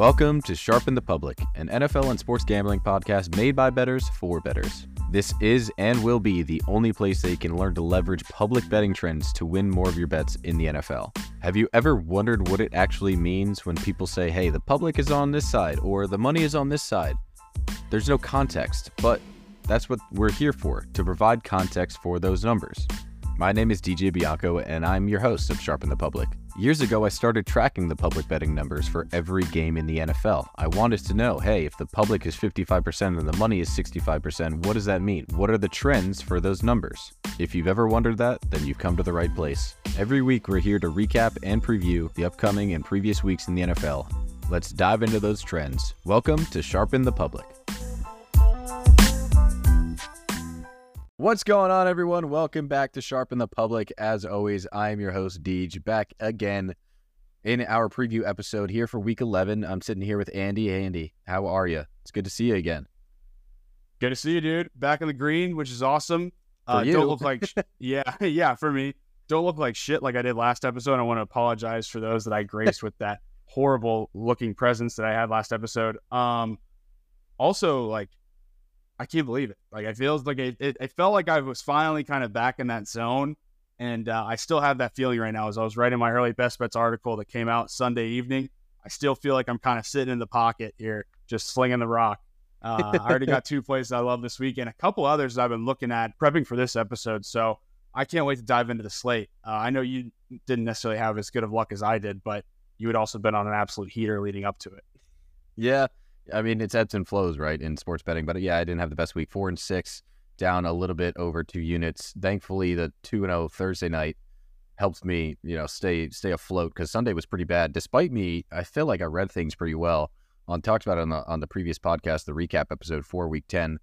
Welcome to Sharpen the Public, an NFL and sports gambling podcast made by betters for betters. This is and will be the only place that you can learn to leverage public betting trends to win more of your bets in the NFL. Have you ever wondered what it actually means when people say, hey, the public is on this side or the money is on this side? There's no context, but that's what we're here for to provide context for those numbers. My name is DJ Bianco, and I'm your host of Sharpen the Public. Years ago, I started tracking the public betting numbers for every game in the NFL. I wanted to know hey, if the public is 55% and the money is 65%, what does that mean? What are the trends for those numbers? If you've ever wondered that, then you've come to the right place. Every week, we're here to recap and preview the upcoming and previous weeks in the NFL. Let's dive into those trends. Welcome to Sharpen the Public. What's going on, everyone? Welcome back to Sharpen the Public. As always, I am your host, Deej, back again in our preview episode here for week 11. I'm sitting here with Andy. Andy, how are you? It's good to see you again. Good to see you, dude. Back in the green, which is awesome. Uh, don't look like, sh- yeah, yeah, for me. Don't look like shit like I did last episode. I want to apologize for those that I graced with that horrible looking presence that I had last episode. Um, also, like, I can't believe it. Like I feels like it, it, it, felt like I was finally kind of back in that zone, and uh, I still have that feeling right now. As I was writing my early best bets article that came out Sunday evening, I still feel like I'm kind of sitting in the pocket here, just slinging the rock. Uh, I already got two plays I love this week, and a couple others I've been looking at prepping for this episode. So I can't wait to dive into the slate. Uh, I know you didn't necessarily have as good of luck as I did, but you had also been on an absolute heater leading up to it. Yeah, I mean, it's ebbs and flows, right, in sports betting. But yeah, I didn't have the best week. Four and six, down a little bit over two units. Thankfully, the two and zero oh Thursday night helped me, you know, stay stay afloat because Sunday was pretty bad. Despite me, I feel like I read things pretty well. On talked about on the on the previous podcast, the recap episode for week ten.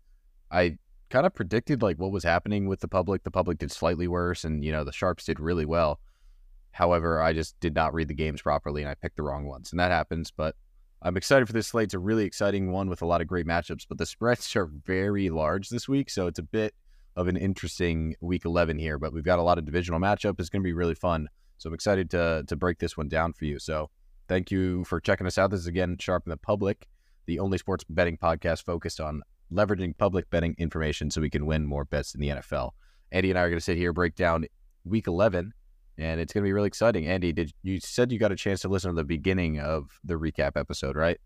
I kind of predicted like what was happening with the public. The public did slightly worse, and you know the sharps did really well. However, I just did not read the games properly, and I picked the wrong ones, and that happens. But I'm excited for this slate. It's a really exciting one with a lot of great matchups, but the spreads are very large this week, so it's a bit of an interesting week 11 here. But we've got a lot of divisional matchup. It's going to be really fun. So I'm excited to to break this one down for you. So thank you for checking us out. This is again Sharpen the Public, the only sports betting podcast focused on leveraging public betting information so we can win more bets in the NFL. Andy and I are going to sit here break down week 11 and it's going to be really exciting. Andy, did you said you got a chance to listen to the beginning of the recap episode, right?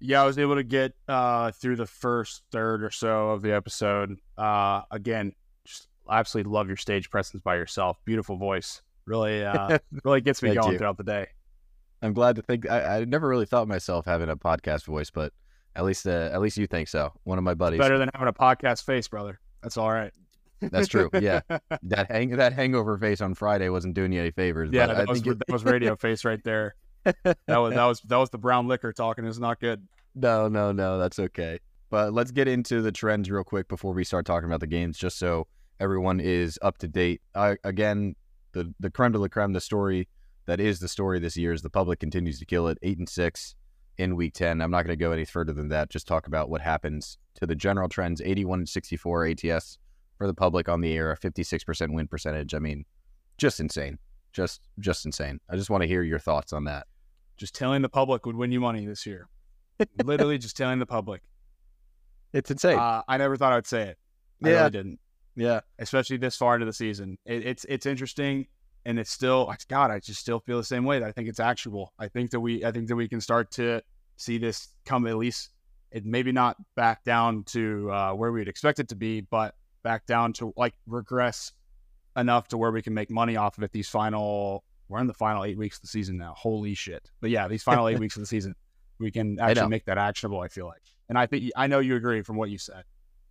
Yeah, I was able to get uh, through the first third or so of the episode. Uh, again, just absolutely love your stage presence by yourself. Beautiful voice, really, uh, really gets me going you. throughout the day. I'm glad to think. I, I, never really thought myself having a podcast voice, but at least uh, at least you think so. One of my buddies. Better than having a podcast face, brother. That's all right. That's true. Yeah, that hang that hangover face on Friday wasn't doing you any favors. Yeah, that was, it... that was radio face right there. That was that was that was the brown liquor talking. It's not good. No, no, no. That's okay. But let's get into the trends real quick before we start talking about the games, just so everyone is up to date. Uh, again, the the creme de la creme, the story that is the story this year is the public continues to kill it. Eight and six in week 10. I'm not going to go any further than that. Just talk about what happens to the general trends 81 and 64 ATS for the public on the air, a 56% win percentage. I mean, just insane. Just just insane. I just want to hear your thoughts on that. Just telling the public would win you money this year. Literally just telling the public. It's insane. Uh, I never thought I'd say it. I yeah. really didn't. Yeah. Especially this far into the season. It, it's it's interesting and it's still God, I just still feel the same way. That I think it's actionable. I think that we I think that we can start to see this come at least it maybe not back down to uh, where we'd expect it to be, but back down to like regress enough to where we can make money off of it these final we're in the final eight weeks of the season now. Holy shit. But yeah, these final eight weeks of the season, we can actually make that actionable, I feel like. And I think I know you agree from what you said.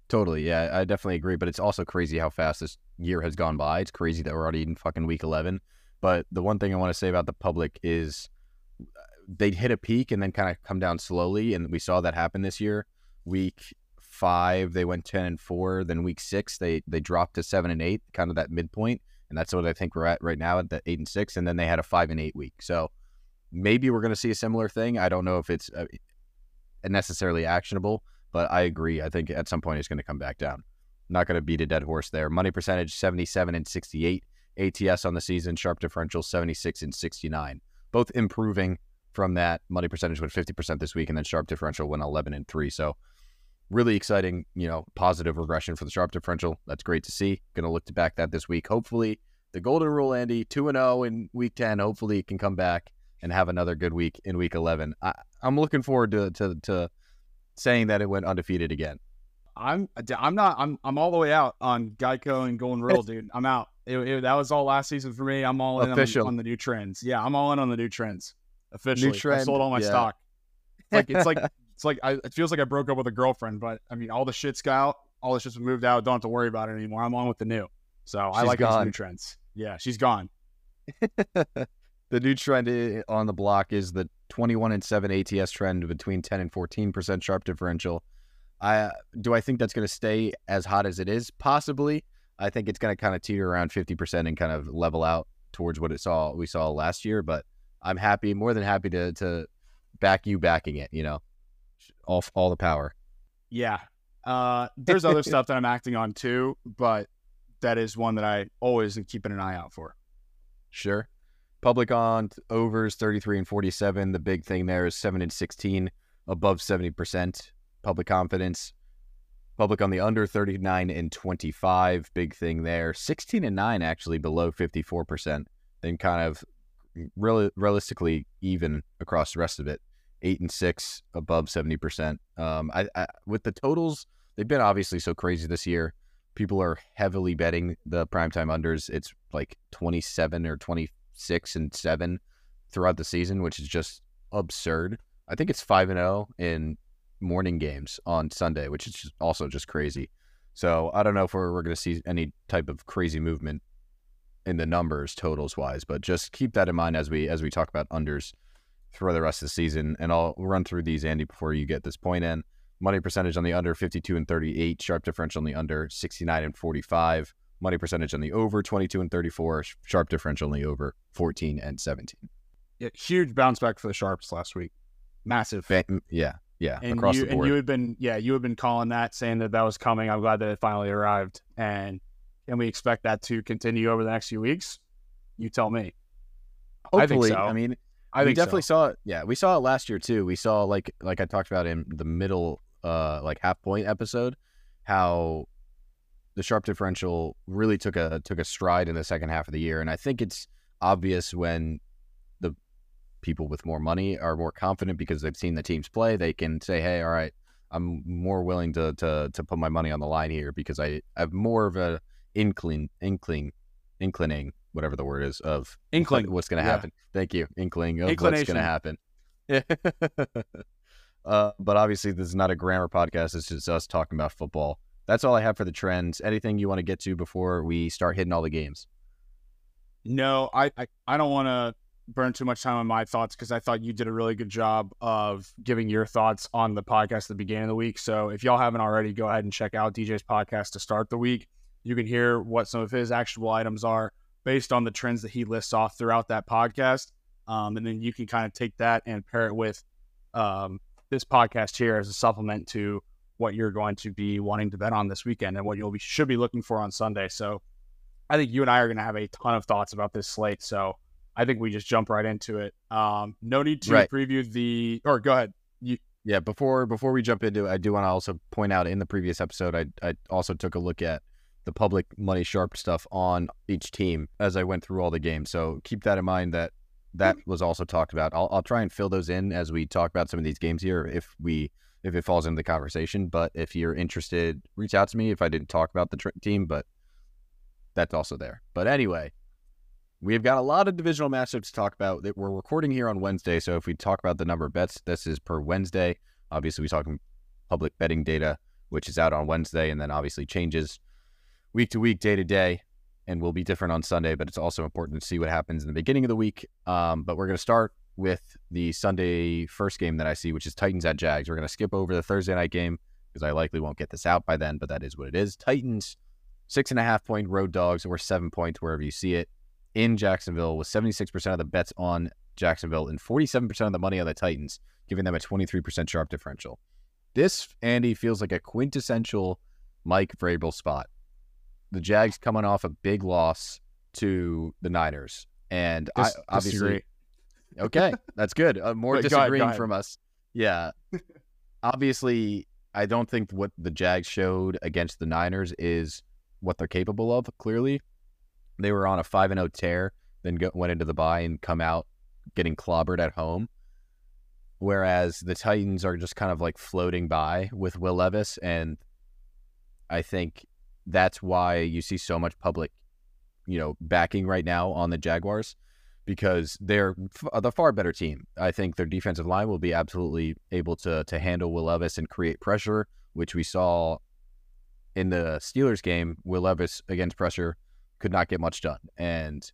Totally. Yeah, I definitely agree. But it's also crazy how fast this year has gone by. It's crazy that we're already in fucking week 11. But the one thing I want to say about the public is uh, they'd hit a peak and then kind of come down slowly. And we saw that happen this year. Week five, they went ten and four. Then week six, they they dropped to seven and eight, kind of that midpoint, and that's what I think we're at right now at the eight and six. And then they had a five and eight week. So maybe we're going to see a similar thing. I don't know if it's uh, necessarily actionable, but I agree. I think at some point it's going to come back down. Not going to beat a dead horse there. Money percentage seventy seven and sixty eight. ATS on the season, sharp differential 76 and 69, both improving from that. Money percentage went 50% this week, and then sharp differential went 11 and 3. So really exciting, you know, positive regression for the sharp differential. That's great to see. Going to look to back that this week. Hopefully, the golden rule, Andy, 2 and 0 in week 10. Hopefully, it can come back and have another good week in week 11. I, am looking forward to, to, to saying that it went undefeated again. I'm I'm not I'm I'm all the way out on Geico and Golden Rule, dude. I'm out. It, it, that was all last season for me. I'm all in on, on, the new trends. Yeah, I'm all in on the new trends. Officially, new trend, I sold all my yeah. stock. It's like it's like it's like I, it feels like I broke up with a girlfriend, but I mean, all the shit's got out, all the shit's moved out. Don't have to worry about it anymore. I'm on with the new. So she's I like gone. these new trends. Yeah, she's gone. the new trend eh, on the block is the 21 and 7 ATS trend between 10 and 14 percent sharp differential. I do I think that's going to stay as hot as it is? Possibly. I think it's going to kind of teeter around 50% and kind of level out towards what it saw we saw last year, but I'm happy, more than happy to to back you backing it, you know. All all the power. Yeah. Uh there's other stuff that I'm acting on too, but that is one that I always am keeping an eye out for. Sure. Public on overs 33 and 47. The big thing there is 7 and 16 above 70% public confidence. Public on the under 39 and 25, big thing there. 16 and 9 actually below 54%. Then kind of really realistically even across the rest of it. 8 and 6 above 70%. Um, I, I with the totals, they've been obviously so crazy this year. People are heavily betting the primetime unders. It's like 27 or 26 and 7 throughout the season, which is just absurd. I think it's 5 and 0 in morning games on Sunday, which is also just crazy. So I don't know if we're, we're going to see any type of crazy movement in the numbers totals wise, but just keep that in mind as we as we talk about unders throughout the rest of the season. And I'll run through these, Andy, before you get this point in. Money percentage on the under 52 and 38, sharp differential on the under 69 and 45, money percentage on the over 22 and 34, sharp differential on the over 14 and 17. Yeah, huge bounce back for the sharps last week. Massive. Yeah, yeah, and across you, the board. And you had been, yeah, you had been calling that, saying that that was coming. I'm glad that it finally arrived. And can we expect that to continue over the next few weeks? You tell me. Hopefully, I, so. I mean, I we definitely so. saw it. Yeah, we saw it last year too. We saw like like I talked about in the middle, uh, like half point episode, how the sharp differential really took a took a stride in the second half of the year, and I think it's obvious when the people with more money are more confident because they've seen the teams play. They can say, "Hey, all right, I'm more willing to to to put my money on the line here because I, have more of a inkling, inkling, inclining, whatever the word is, of inkling what's going to happen. Yeah. Thank you, inkling of what's going to happen. uh, but obviously, this is not a grammar podcast. It's just us talking about football. That's all I have for the trends. Anything you want to get to before we start hitting all the games? No, I I, I don't want to burn too much time on my thoughts because I thought you did a really good job of giving your thoughts on the podcast at the beginning of the week. So if y'all haven't already, go ahead and check out DJ's podcast to start the week. You can hear what some of his actionable items are based on the trends that he lists off throughout that podcast. Um, and then you can kind of take that and pair it with um, this podcast here as a supplement to what you're going to be wanting to bet on this weekend and what you'll be should be looking for on Sunday. So I think you and I are going to have a ton of thoughts about this slate. So I think we just jump right into it. Um, no need to right. preview the or go ahead. You, yeah, before before we jump into it, I do want to also point out in the previous episode, I I also took a look at the public money sharp stuff on each team as I went through all the games. So keep that in mind that that mm-hmm. was also talked about. I'll I'll try and fill those in as we talk about some of these games here if we if it falls into the conversation. But if you're interested, reach out to me if I didn't talk about the tr- team, but that's also there. But anyway, We've got a lot of divisional matchups to talk about. That we're recording here on Wednesday, so if we talk about the number of bets, this is per Wednesday. Obviously, we're talking public betting data, which is out on Wednesday, and then obviously changes week to week, day to day, and will be different on Sunday. But it's also important to see what happens in the beginning of the week. Um, but we're going to start with the Sunday first game that I see, which is Titans at Jags. We're going to skip over the Thursday night game because I likely won't get this out by then, but that is what it is. Titans six and a half point road dogs or seven points wherever you see it in Jacksonville with 76% of the bets on Jacksonville and 47% of the money on the Titans, giving them a 23% sharp differential. This, Andy, feels like a quintessential Mike Vrabel spot. The Jags coming off a big loss to the Niners. And Dis- I obviously, Okay, that's good. Uh, more Wait, go ahead, go disagreeing ahead. from us. Yeah. Obviously, I don't think what the Jags showed against the Niners is what they're capable of. Clearly, they were on a five and zero tear, then go, went into the bye and come out getting clobbered at home. Whereas the Titans are just kind of like floating by with Will Levis, and I think that's why you see so much public, you know, backing right now on the Jaguars because they're f- uh, the far better team. I think their defensive line will be absolutely able to to handle Will Levis and create pressure, which we saw in the Steelers game. Will Levis against pressure could not get much done, and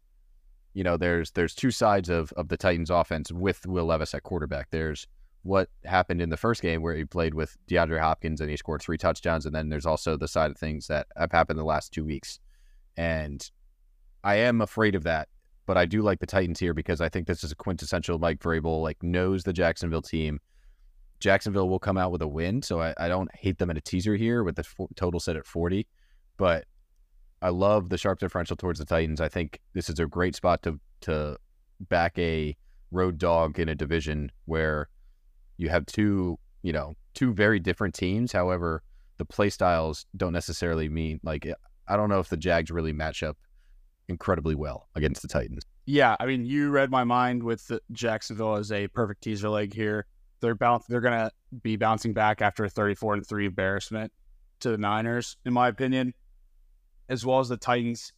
you know there's there's two sides of of the Titans offense with Will Levis at quarterback. There's what happened in the first game where he played with DeAndre Hopkins and he scored three touchdowns, and then there's also the side of things that have happened the last two weeks, and I am afraid of that but I do like the Titans here because I think this is a quintessential Mike Vrabel, like knows the Jacksonville team. Jacksonville will come out with a win, so I, I don't hate them in a teaser here with the total set at 40. But I love the sharp differential towards the Titans. I think this is a great spot to to back a road dog in a division where you have two, you know, two very different teams. However, the play styles don't necessarily mean like I don't know if the Jags really match up incredibly well against the Titans. Yeah, I mean, you read my mind with Jacksonville as a perfect teaser leg here. They're bounce, They're gonna be bouncing back after a 34 and three embarrassment to the Niners, in my opinion, as well as the Titans.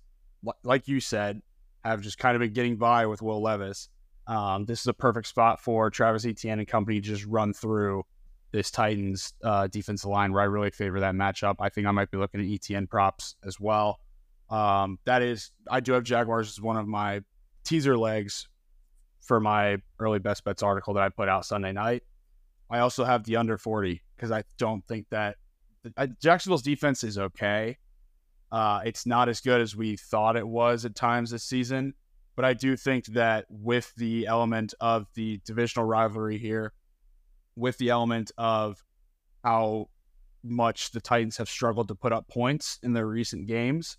Like you said, have just kind of been getting by with Will Levis. Um, this is a perfect spot for Travis Etienne and company to just run through this Titans uh, defensive line, where I really favor that matchup. I think I might be looking at Etienne props as well. Um, that is, I do have Jaguars as one of my teaser legs for my early best bets article that I put out Sunday night. I also have the under 40 because I don't think that I, Jacksonville's defense is okay. Uh, it's not as good as we thought it was at times this season, but I do think that with the element of the divisional rivalry here, with the element of how much the Titans have struggled to put up points in their recent games,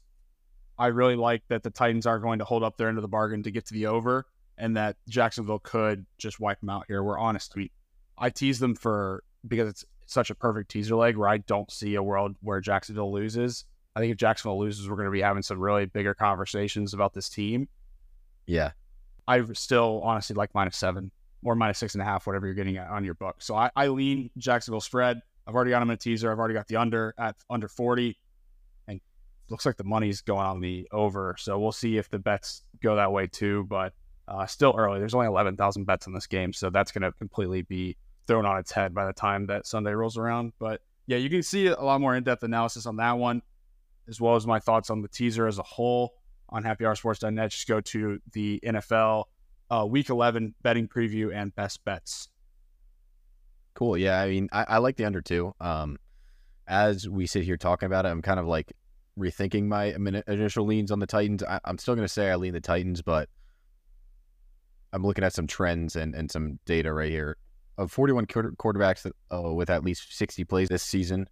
I really like that the Titans are going to hold up their end of the bargain to get to the over, and that Jacksonville could just wipe them out here. We're honest. We, I tease them for because it's such a perfect teaser leg where I don't see a world where Jacksonville loses. I think if Jacksonville loses, we're going to be having some really bigger conversations about this team. Yeah. I still honestly like minus seven or minus six and a half, whatever you're getting on your book. So I, I lean Jacksonville spread. I've already got them in a teaser. I've already got the under at under 40 And looks like the money's going on the over. So we'll see if the bets go that way too. But uh, still early. There's only 11,000 bets in this game. So that's going to completely be thrown on its head by the time that Sunday rolls around. But yeah, you can see a lot more in depth analysis on that one, as well as my thoughts on the teaser as a whole on happyhoursports.net. Just go to the NFL uh, week 11 betting preview and best bets. Cool. Yeah. I mean, I, I like the under two. Um, as we sit here talking about it, I'm kind of like rethinking my initial leans on the Titans. I, I'm still going to say I lean the Titans, but I'm looking at some trends and, and some data right here. Of 41 quarterbacks that, uh, with at least 60 plays this season,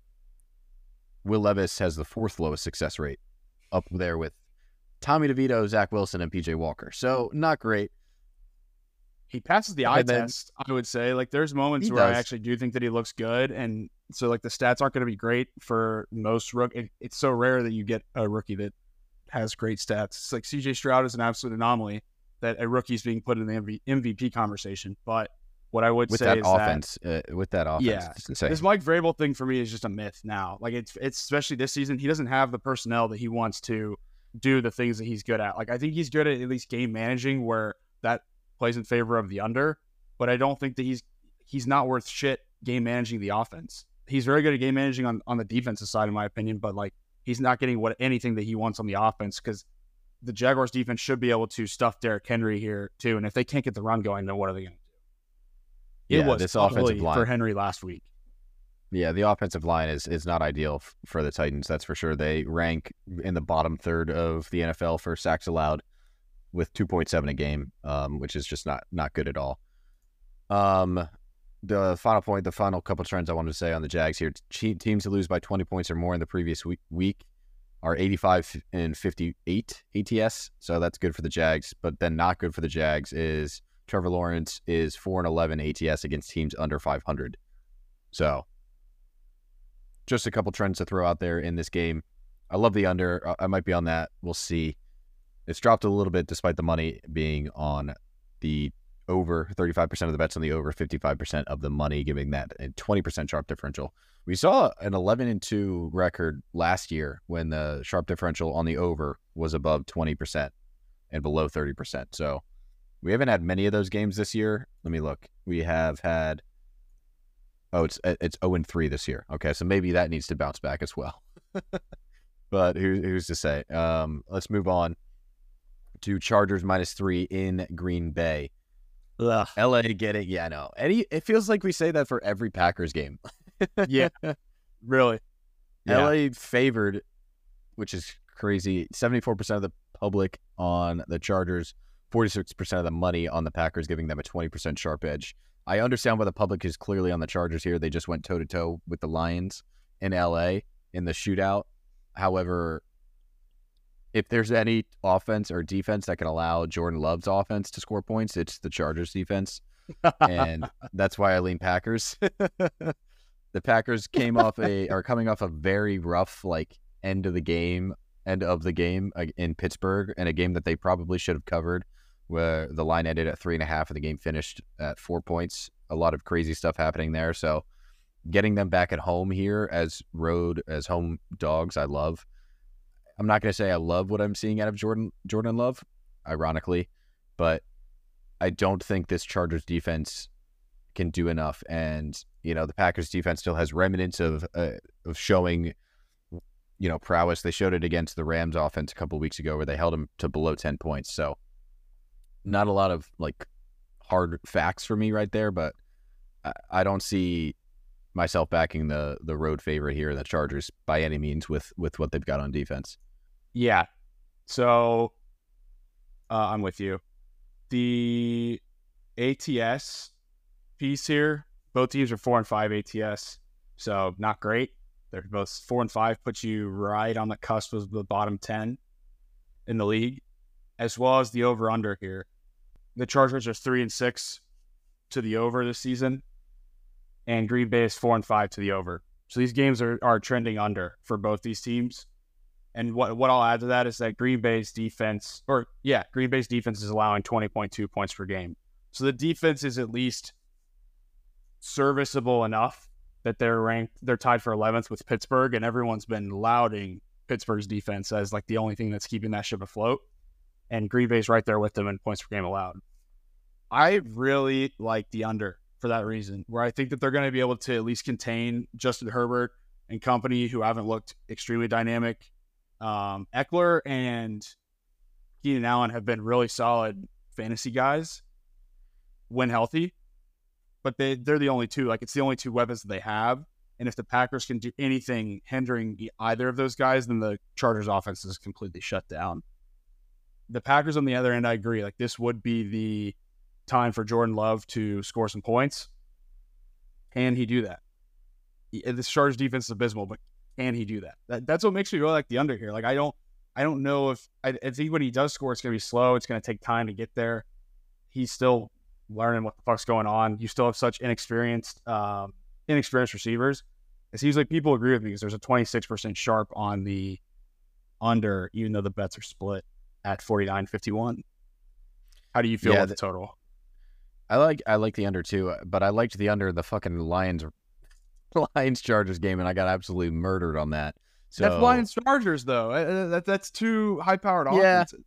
Will Levis has the fourth lowest success rate, up there with Tommy DeVito, Zach Wilson, and PJ Walker. So not great. He passes the eye then- test, I would say. Like there's moments He where I actually do think that he looks good, and so like the stats aren't going to be great for most rook. It, it's so rare that you get a rookie that has great stats. It's like CJ Stroud is an absolute anomaly that a rookie's being put in the MV, MVP conversation. But what I would With say that is offense, uh, with that offense, Yeah, insane. this Mike Vrabel thing for me is just a myth now. Like it's it's especially this season, he doesn't have the personnel that he wants to do the things that he's good at. Like I think he's good at at least game managing where that plays in favor of the under, but I don't think that he's he's not worth shit game managing the offense. He's very good at game managing on, on the defensive side, in my opinion, but like he's not getting what anything that he wants on the offense because the Jaguars defense should be able to stuff Derrick Henry here too. And if they can't get the run going, then what are they going to do? It Yeah, was this offensive line. for Henry last week. Yeah, the offensive line is is not ideal f- for the Titans. That's for sure. They rank in the bottom third of the NFL for sacks allowed, with two point seven a game, um, which is just not not good at all. Um, the final point, the final couple trends I wanted to say on the Jags here: Te- teams to lose by twenty points or more in the previous week, week are eighty five and fifty eight ATS. So that's good for the Jags. But then not good for the Jags is Trevor Lawrence is 4 and 11 ATS against teams under 500. So, just a couple trends to throw out there in this game. I love the under. I might be on that. We'll see. It's dropped a little bit despite the money being on the over 35% of the bets on the over 55% of the money giving that a 20% sharp differential we saw an 11 and 2 record last year when the sharp differential on the over was above 20% and below 30% so we haven't had many of those games this year let me look we have had oh it's it's 0 and 3 this year okay so maybe that needs to bounce back as well but who, who's to say um, let's move on to chargers minus 3 in green bay Ugh. LA getting yeah, no. Any it feels like we say that for every Packers game. yeah. Really. Yeah. LA favored, which is crazy. 74% of the public on the Chargers, 46% of the money on the Packers, giving them a 20% sharp edge. I understand why the public is clearly on the Chargers here. They just went toe to toe with the Lions in LA in the shootout. However, if there's any offense or defense that can allow Jordan Love's offense to score points, it's the Chargers defense. and that's why I lean Packers. the Packers came off a are coming off a very rough like end of the game, end of the game in Pittsburgh, and a game that they probably should have covered, where the line ended at three and a half and the game finished at four points. A lot of crazy stuff happening there. So getting them back at home here as road as home dogs, I love. I'm not going to say I love what I'm seeing out of Jordan Jordan Love, ironically, but I don't think this Chargers defense can do enough. And you know, the Packers defense still has remnants of uh, of showing, you know, prowess. They showed it against the Rams offense a couple weeks ago, where they held them to below ten points. So, not a lot of like hard facts for me right there, but I, I don't see myself backing the the road favorite here, the Chargers, by any means with with what they've got on defense. Yeah. So uh, I'm with you. The ATS piece here, both teams are four and five ATS, so not great. They're both four and five, puts you right on the cusp of the bottom ten in the league, as well as the over under here. The Chargers are three and six to the over this season, and Green Bay is four and five to the over. So these games are, are trending under for both these teams. And what what I'll add to that is that Green Bay's defense, or yeah, Green Bay's defense is allowing 20.2 points per game. So the defense is at least serviceable enough that they're ranked, they're tied for 11th with Pittsburgh, and everyone's been lauding Pittsburgh's defense as like the only thing that's keeping that ship afloat. And Green Bay's right there with them in points per game allowed. I really like the under for that reason, where I think that they're going to be able to at least contain Justin Herbert and company who haven't looked extremely dynamic um, Ekeler and Keenan Allen have been really solid fantasy guys when healthy, but they they're the only two. Like it's the only two weapons that they have. And if the Packers can do anything hindering either of those guys, then the Chargers' offense is completely shut down. The Packers on the other end, I agree. Like this would be the time for Jordan Love to score some points. Can he do that? This Chargers defense is abysmal, but can he do that? that that's what makes me really like the under here. Like I don't I don't know if I, I think when he does score, it's gonna be slow. It's gonna take time to get there. He's still learning what the fuck's going on. You still have such inexperienced um, inexperienced receivers. It seems like people agree with me because there's a 26% sharp on the under, even though the bets are split at 49.51. How do you feel yeah, with the total? I like I like the under too, but I liked the under the fucking Lions Lions Chargers game, and I got absolutely murdered on that. So, that's Lions Chargers, though. Uh, uh, that, that's two high powered offenses.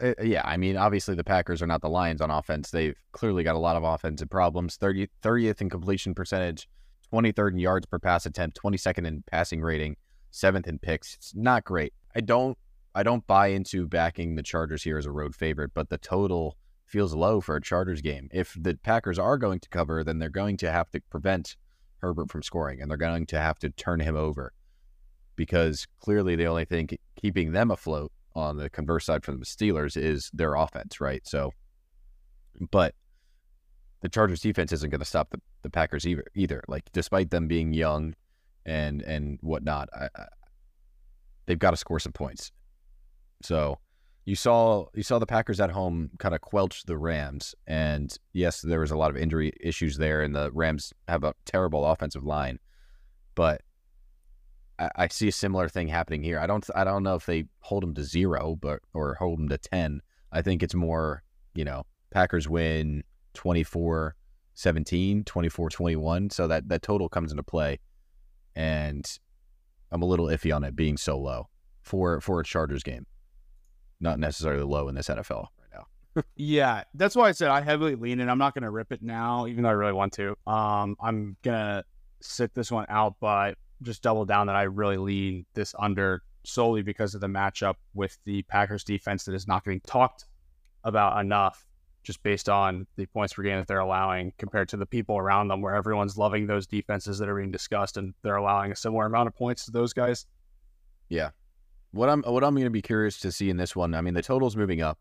Uh, yeah, I mean, obviously the Packers are not the Lions on offense. They've clearly got a lot of offensive problems. 30, 30th in completion percentage, 23rd in yards per pass attempt, 22nd in passing rating, seventh in picks. It's not great. I don't I don't buy into backing the Chargers here as a road favorite, but the total feels low for a Chargers game. If the Packers are going to cover, then they're going to have to prevent Herbert from scoring, and they're going to have to turn him over because clearly the only thing keeping them afloat on the converse side from the Steelers is their offense, right? So, but the Chargers defense isn't going to stop the, the Packers either, either. Like, despite them being young and and whatnot, I, I, they've got to score some points. So, you saw you saw the Packers at home kind of quelch the Rams, and yes, there was a lot of injury issues there, and the Rams have a terrible offensive line, but I, I see a similar thing happening here. I don't I don't know if they hold them to zero, but or hold them to ten. I think it's more you know Packers win 24 17, 24 21. So that, that total comes into play. And I'm a little iffy on it being so low for, for a Chargers game. Not necessarily low in this NFL right now. yeah, that's why I said I heavily lean in. I'm not going to rip it now, even though I really want to. Um, I'm going to sit this one out, but just double down that I really lean this under solely because of the matchup with the Packers defense that is not getting talked about enough just based on the points per game that they're allowing compared to the people around them, where everyone's loving those defenses that are being discussed and they're allowing a similar amount of points to those guys. Yeah. What I'm what I'm going to be curious to see in this one. I mean, the total's moving up,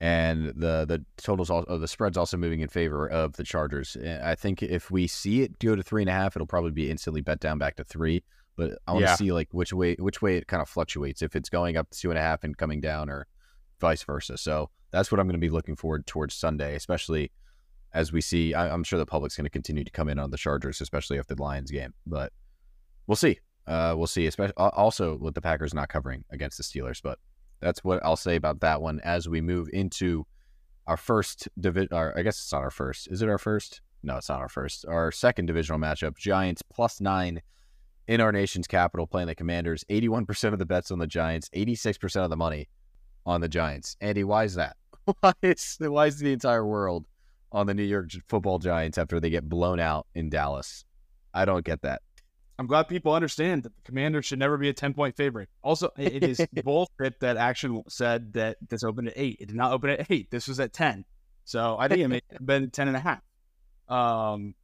and the the totals also uh, the spread's also moving in favor of the Chargers. Eh, I think if we see it go to three and a half, it'll probably be instantly bet down back to three. But I want to yeah. see like which way which way it kind of fluctuates. If it's going up to two and a half and coming down, or vice versa. So that's what I'm going to be looking forward towards Sunday, especially as we see. I, am sure the public's going to continue to come in on the Chargers, especially after the Lions game. But we'll see. Uh, we'll see. Especially also with the Packers not covering against the Steelers. But that's what I'll say about that one as we move into our first division. I guess it's not our first. Is it our first? No, it's not our first. Our second divisional matchup: Giants plus nine in our nation's capital, playing the Commanders. 81% of the bets on the Giants, 86% of the money on the Giants. Andy, why is that? Why is why is the entire world on the New York Football Giants after they get blown out in Dallas? I don't get that. I'm glad people understand that the Commanders should never be a 10 point favorite. Also, it is bullshit that Action said that this opened at eight. It did not open at eight. This was at 10. So I think it may have been 10 and a half. Um,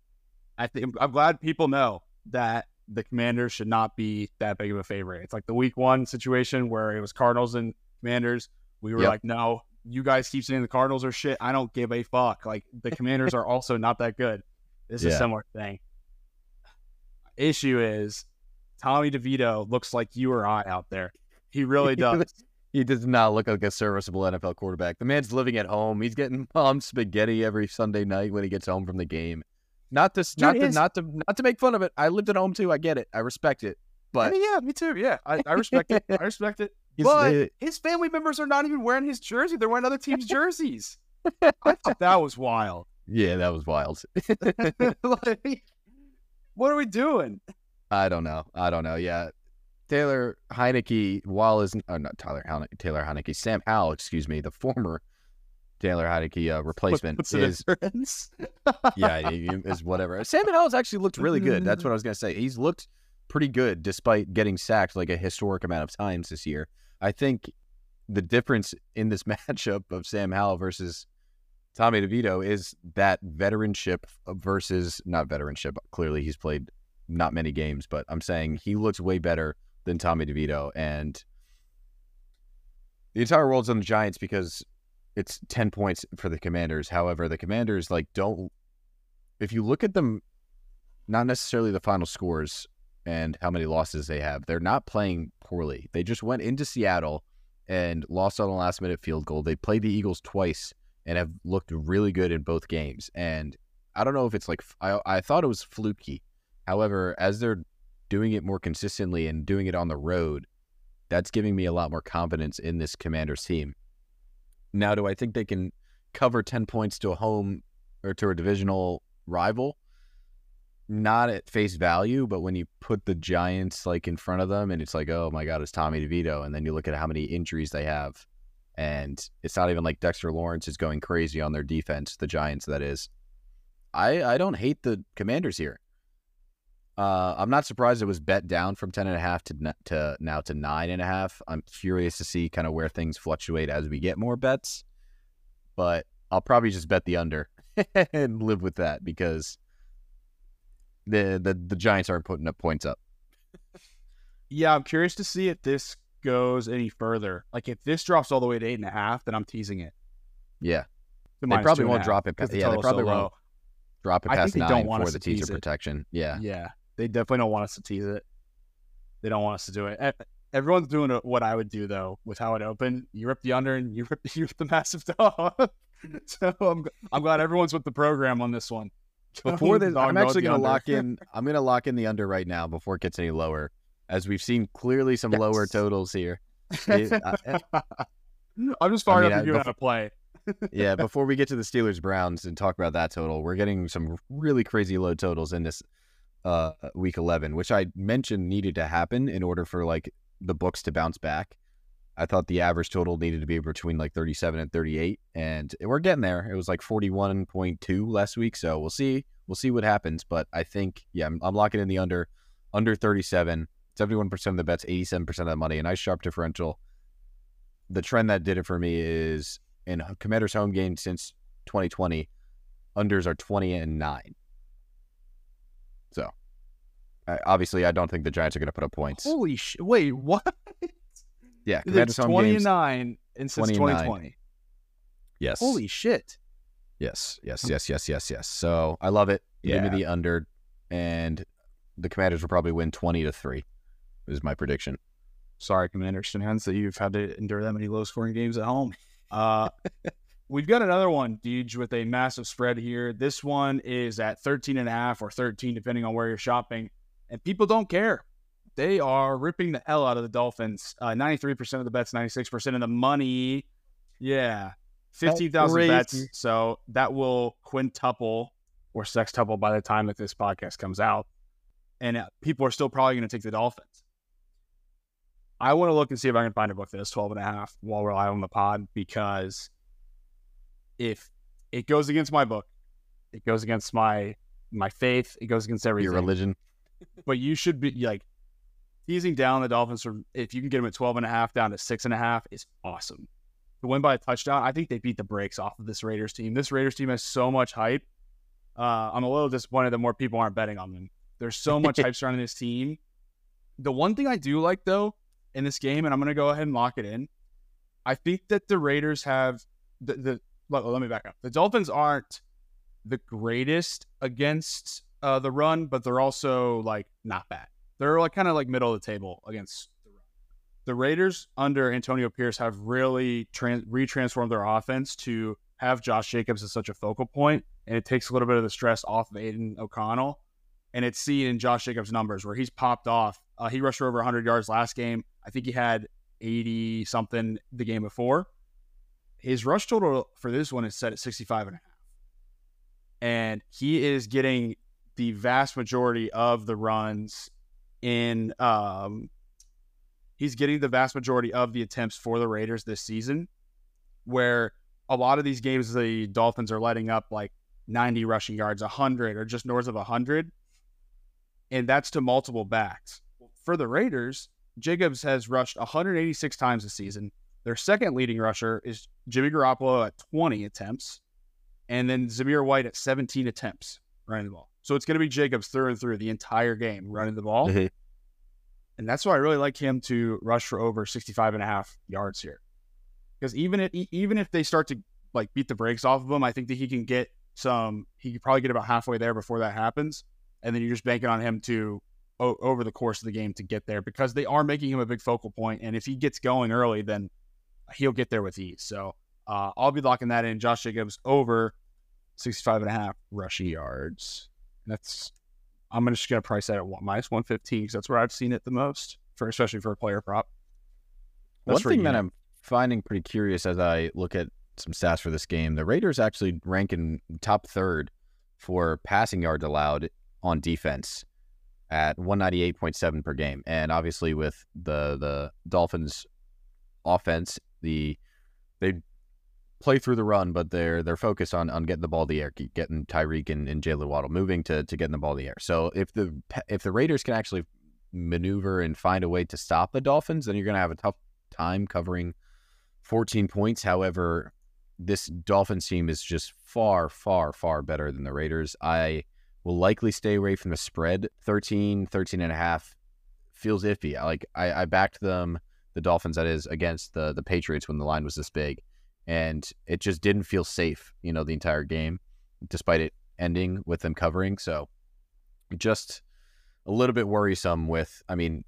I think I'm glad people know that the Commanders should not be that big of a favorite. It's like the week one situation where it was Cardinals and Commanders. We were yep. like, no, you guys keep saying the Cardinals are shit. I don't give a fuck. Like the Commanders are also not that good. This is yeah. a similar thing. Issue is Tommy DeVito looks like you or I out there. He really does. he does not look like a serviceable NFL quarterback. The man's living at home. He's getting mom spaghetti every Sunday night when he gets home from the game. Not to not to, not to not to make fun of it. I lived at home too. I get it. I respect it. But I mean, yeah, me too. Yeah, I, I respect it. I respect it. but they, his family members are not even wearing his jersey; they're wearing other teams' jerseys. I thought that was wild. Yeah, that was wild. like, what are we doing? I don't know. I don't know. Yeah, Taylor Heinicke, while is oh, not Tyler Taylor Heinicke, Sam Howell, excuse me, the former Taylor Heinicke uh, replacement What's is yeah, he, he is whatever. Sam Howell's actually looked really good. That's what I was gonna say. He's looked pretty good despite getting sacked like a historic amount of times this year. I think the difference in this matchup of Sam Howell versus Tommy DeVito is that veteranship versus not veteranship. Clearly, he's played not many games, but I'm saying he looks way better than Tommy DeVito. And the entire world's on the Giants because it's 10 points for the Commanders. However, the Commanders, like, don't, if you look at them, not necessarily the final scores, and how many losses they have. They're not playing poorly. They just went into Seattle and lost on a last minute field goal. They played the Eagles twice and have looked really good in both games. And I don't know if it's like I, I thought it was fluky. However, as they're doing it more consistently and doing it on the road, that's giving me a lot more confidence in this Commanders team. Now, do I think they can cover 10 points to a home or to a divisional rival? not at face value, but when you put the Giants like in front of them and it's like, oh my God, it's Tommy DeVito. And then you look at how many injuries they have. And it's not even like Dexter Lawrence is going crazy on their defense, the Giants, that is. I, I don't hate the commanders here. Uh, I'm not surprised it was bet down from 10 and a half to, to now to nine and a half. I'm curious to see kind of where things fluctuate as we get more bets, but I'll probably just bet the under and live with that because the the, the Giants aren't putting up points up. yeah, I'm curious to see if this goes any further. Like if this drops all the way to eight and a half, then I'm teasing it. Yeah, the they probably won't drop it. Past, yeah, they probably so won't drop it past nine don't want for the teaser protection. Yeah, yeah, they definitely don't want us to tease it. They don't want us to do it. everyone's doing what I would do though with how it opened. You rip the under and you rip, you rip the massive dog. so I'm I'm glad everyone's with the program on this one. Before this, I'm actually going to lock in. I'm going to lock in the under right now before it gets any lower, as we've seen clearly some yes. lower totals here. It, I, am just fired I mean, up you how to play. yeah, before we get to the Steelers Browns and talk about that total, we're getting some really crazy low totals in this uh, week 11, which I mentioned needed to happen in order for like the books to bounce back. I thought the average total needed to be between like 37 and 38, and we're getting there. It was like 41.2 last week, so we'll see. We'll see what happens. But I think, yeah, I'm, I'm locking in the under, under 37. 71% of the bets, 87% of the money, a nice sharp differential. The trend that did it for me is in Commanders home game since 2020, unders are 20 and 9. So, obviously, I don't think the Giants are going to put up points. Holy shit. Wait, what? Yeah, Commanders home 29 games, and since 2020. Yes. Holy shit. Yes, yes, hmm. yes, yes, yes, yes. So I love it. Yeah. Give me the under, and the Commanders will probably win 20 to 3, is my prediction. Sorry, Commander fans, that you've had to endure that many low scoring games at home. Uh, we've got another one, Deej, with a massive spread here. This one is at 13 and a half or 13, depending on where you're shopping. And people don't care. They are ripping the hell out of the Dolphins. Uh, 93% of the bets, 96% of the money. Yeah. 15,000 bets. So that will quintuple or sextuple by the time that this podcast comes out. And uh, people are still probably going to take the Dolphins. I want to look and see if I can find a book that is 12 and a half while we're live on the pod because if it goes against my book, it goes against my my faith, it goes against everything. Your religion. But you should be like teasing down the Dolphins from if you can get them at 12 and a half down to six and a half is awesome. To win by a touchdown, I think they beat the brakes off of this Raiders team. This Raiders team has so much hype. Uh, I'm a little disappointed that more people aren't betting on them. There's so much hype surrounding this team. The one thing I do like though in this game, and I'm going to go ahead and lock it in. I think that the Raiders have the, the let, let me back up. The Dolphins aren't the greatest against uh, the run, but they're also like not bad. They're like kind of like middle of the table against the run. The Raiders under Antonio Pierce have really trans- retransformed their offense to have Josh Jacobs as such a focal point, and it takes a little bit of the stress off of Aidan O'Connell. And it's seen in Josh Jacobs' numbers where he's popped off. Uh, he rushed for over 100 yards last game. I think he had 80 something the game before. His rush total for this one is set at 65 and a half. And he is getting the vast majority of the runs in um, he's getting the vast majority of the attempts for the Raiders this season, where a lot of these games the Dolphins are letting up like 90 rushing yards, 100 or just north of 100. And that's to multiple backs. For the Raiders, Jacobs has rushed 186 times this season. Their second leading rusher is Jimmy Garoppolo at 20 attempts, and then Zamir White at 17 attempts running the ball. So it's going to be Jacobs through and through the entire game running the ball. Mm-hmm. And that's why I really like him to rush for over 65 and a half yards here. Because even if, even if they start to like beat the brakes off of him, I think that he can get some, he could probably get about halfway there before that happens. And then you're just banking on him to o- over the course of the game to get there because they are making him a big focal point. And if he gets going early, then he'll get there with ease. So uh, I'll be locking that in. Josh Jacobs over 65 and a half rushing yards. That's I'm just going to price that at one, minus 115 because that's where I've seen it the most for especially for a player prop. That's one thing that I'm finding pretty curious as I look at some stats for this game, the Raiders actually rank in top third for passing yards allowed on defense at 198.7 per game. And obviously with the the Dolphins offense, the they play through the run, but they're they're focused on on getting the ball in the air, getting Tyreek and, and Jaylen Waddle moving to to getting the ball in the air. So if the if the Raiders can actually maneuver and find a way to stop the Dolphins, then you're going to have a tough time covering 14 points. However, this Dolphins team is just far, far, far better than the Raiders. I will likely stay away from the spread. 13, 13 and a half feels iffy. Like I, I backed them, the Dolphins, that is, against the the Patriots when the line was this big and it just didn't feel safe, you know, the entire game, despite it ending with them covering. So just a little bit worrisome with, I mean,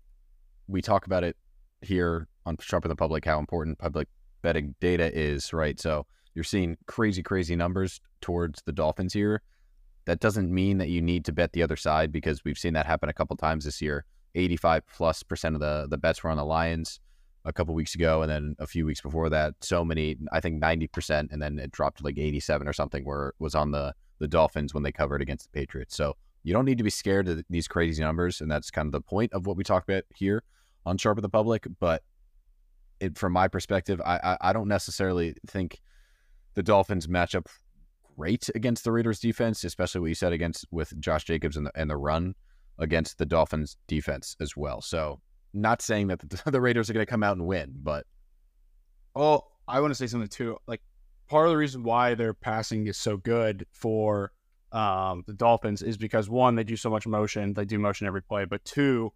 we talk about it here on Sharpen the Public how important public betting data is, right? So you're seeing crazy, crazy numbers towards the Dolphins here. That doesn't mean that you need to bet the other side because we've seen that happen a couple times this year. 85 plus percent of the the bets were on the Lions a couple weeks ago, and then a few weeks before that, so many, I think 90 percent, and then it dropped to like 87 or something, where was on the the Dolphins when they covered against the Patriots. So you don't need to be scared of these crazy numbers, and that's kind of the point of what we talk about here on Sharpen the Public. But it, from my perspective, I, I, I don't necessarily think the Dolphins match up great against the Raiders defense, especially what you said against with Josh Jacobs and the, and the run against the Dolphins defense as well. So not saying that the, the Raiders are going to come out and win, but oh, I want to say something too. Like part of the reason why their passing is so good for um, the Dolphins is because one, they do so much motion, they do motion every play, but two,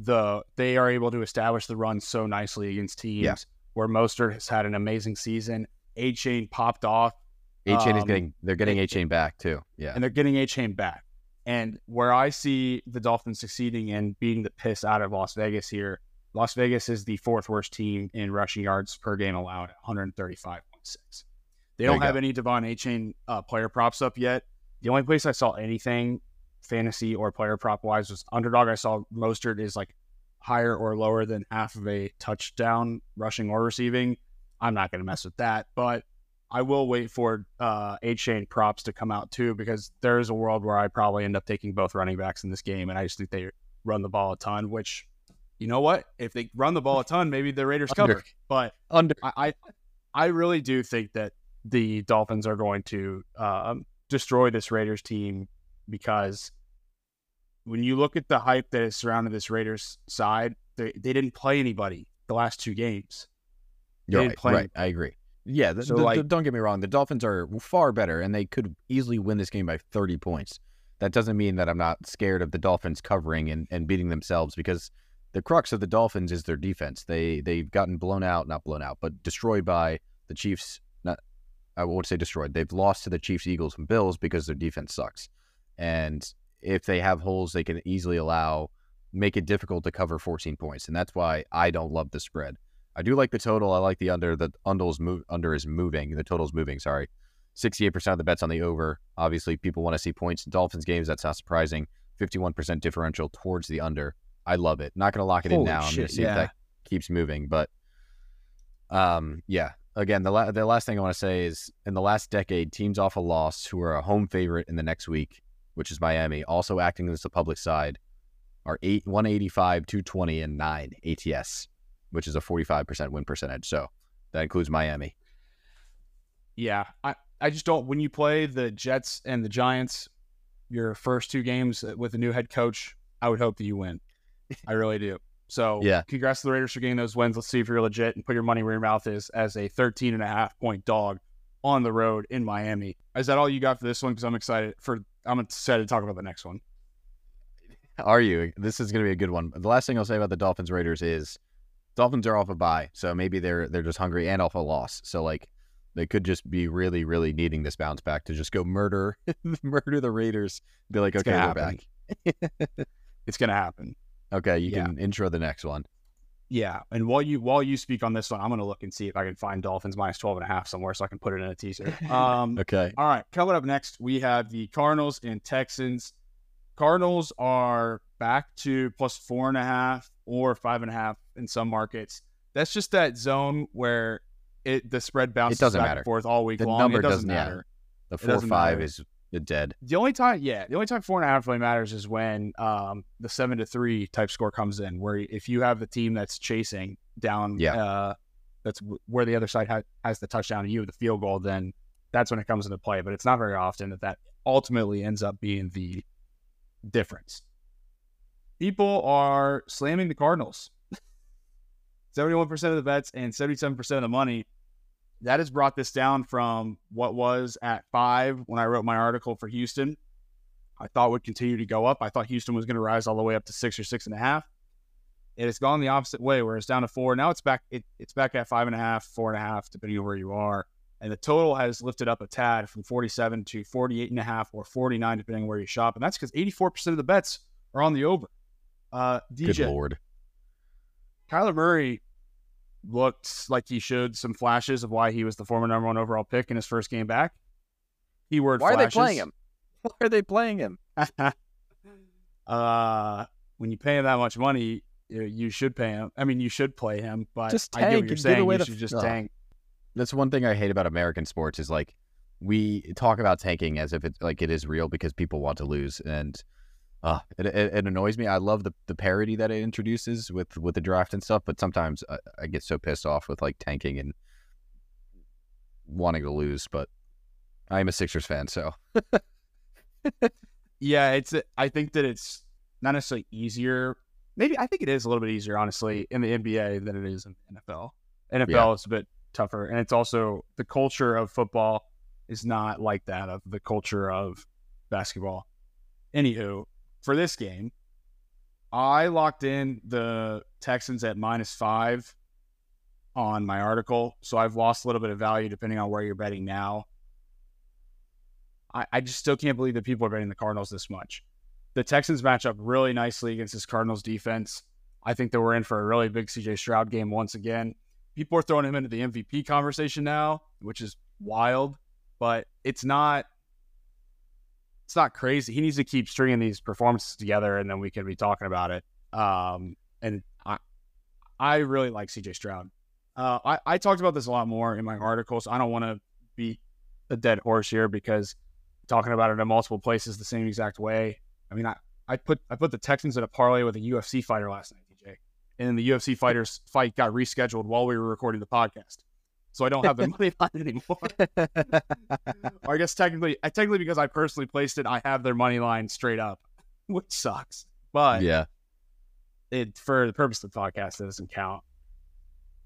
the they are able to establish the run so nicely against teams yeah. where Mostert has had an amazing season. Achane popped off. Achane um, is getting they're getting Achane back too. Yeah. And they're getting Achane back. And where I see the Dolphins succeeding and beating the piss out of Las Vegas here, Las Vegas is the fourth worst team in rushing yards per game allowed at 135.6. They don't have go. any De'Von Achane uh, player props up yet. The only place I saw anything fantasy or player prop wise was underdog. I saw Mostert is like higher or lower than half of a touchdown rushing or receiving. I'm not going to mess with that, but I will wait for uh, Achane props to come out too because there is a world where I probably end up taking both running backs in this game, and I just think they run the ball a ton. Which, you know what? If they run the ball a ton, maybe the Raiders Under. cover. But Under. I, I, I really do think that the Dolphins are going to um, destroy this Raiders team because when you look at the hype that has surrounded this Raiders side, they, they didn't play anybody the last two games. You're right, right. I agree. Yeah, the, so the, the, don't get me wrong. The Dolphins are far better, and they could easily win this game by 30 points. That doesn't mean that I'm not scared of the Dolphins covering and, and beating themselves because the crux of the Dolphins is their defense. They they've gotten blown out, not blown out, but destroyed by the Chiefs. Not I won't say destroyed. They've lost to the Chiefs, Eagles, and Bills because their defense sucks. And if they have holes, they can easily allow make it difficult to cover 14 points, and that's why I don't love the spread. I do like the total. I like the under. The under's move under is moving. The total's moving. Sorry, 68% of the bets on the over. Obviously, people want to see points in Dolphins games. That's not surprising. 51% differential towards the under. I love it. Not going to lock it Holy in now. Shit, I'm going to see yeah. if that keeps moving. But um, yeah. Again, the la- the last thing I want to say is in the last decade, teams off a loss who are a home favorite in the next week which is Miami, also acting as the public side, are eight, 185, 220, and 9 ATS, which is a 45% win percentage. So that includes Miami. Yeah. I, I just don't, when you play the Jets and the Giants, your first two games uh, with a new head coach, I would hope that you win. I really do. So yeah, congrats to the Raiders for getting those wins. Let's see if you're legit and put your money where your mouth is as a 13 and a half point dog on the road in Miami. Is that all you got for this one? Because I'm excited for I'm excited to talk about the next one. Are you? This is going to be a good one. The last thing I'll say about the Dolphins Raiders is Dolphins are off a bye, so maybe they're they're just hungry and off a loss. So like they could just be really really needing this bounce back to just go murder murder the Raiders. Be like, it's okay, we're back. it's gonna happen. Okay, you yeah. can intro the next one. Yeah, and while you while you speak on this one, I'm gonna look and see if I can find Dolphins minus 12 and a half somewhere so I can put it in a teaser. Um, okay. All right, coming up next, we have the Cardinals and Texans. Cardinals are back to plus four and a half or five and a half in some markets. That's just that zone where it the spread bounces it doesn't back matter. and forth all week the long. Number it doesn't, doesn't matter. Yeah. The four five matter. is dead. The only time, yeah, the only time four and a half really matters is when um, the seven to three type score comes in, where if you have the team that's chasing down, yeah, uh, that's where the other side ha- has the touchdown to you, have the field goal, then that's when it comes into play. But it's not very often that that ultimately ends up being the difference. People are slamming the Cardinals. 71% of the bets and 77% of the money that has brought this down from what was at five when I wrote my article for Houston. I thought would continue to go up. I thought Houston was going to rise all the way up to six or six and a half. It has gone the opposite way, where it's down to four. Now it's back. It, it's back at five and a half, four and a half, depending on where you are. And the total has lifted up a tad from 47 to 48 and a half or 49, depending on where you shop. And that's because 84% of the bets are on the over. Uh, DJ, Good lord. Kyler Murray looked like he showed some flashes of why he was the former number one overall pick in his first game back. Keyword Why flashes. are they playing him? Why are they playing him? uh, when you pay him that much money, you, you should pay him. I mean, you should play him, but Just I get tank what you're give saying. away You the should f- just Ugh. tank. That's one thing I hate about American sports is like we talk about tanking as if it's like it is real because people want to lose and uh, it, it, it annoys me. I love the, the parody that it introduces with with the draft and stuff, but sometimes I, I get so pissed off with like tanking and wanting to lose. But I am a Sixers fan, so Yeah, it's. I think that it's not necessarily easier. Maybe I think it is a little bit easier, honestly, in the NBA than it is in the NFL. NFL Yeah. is a bit tougher, and it's also the culture of football is not like that of the culture of basketball. Anywho, for this game, I locked in the Texans at minus five on my article, so I've lost a little bit of value depending on where you're betting now. I, I just still can't believe that people are betting the Cardinals this much. The Texans match up really nicely against this Cardinals defense. I think that we're in for a really big CJ Stroud game once again. People are throwing him into the MVP conversation now, which is wild, but it's not it's not crazy. He needs to keep stringing these performances together and then we can be talking about it. Um, and I I really like CJ Stroud. Uh, I, I talked about this a lot more in my article, so I don't want to beat a dead horse here because talking about it in multiple places the same exact way. I mean, I, I put I put the Texans in a parlay with a UFC fighter last night, and then the UFC fighters fight got rescheduled while we were recording the podcast, so I don't have the money line anymore. or I guess technically, I technically because I personally placed it, I have their money line straight up, which sucks. But yeah. it for the purpose of the podcast, it doesn't count.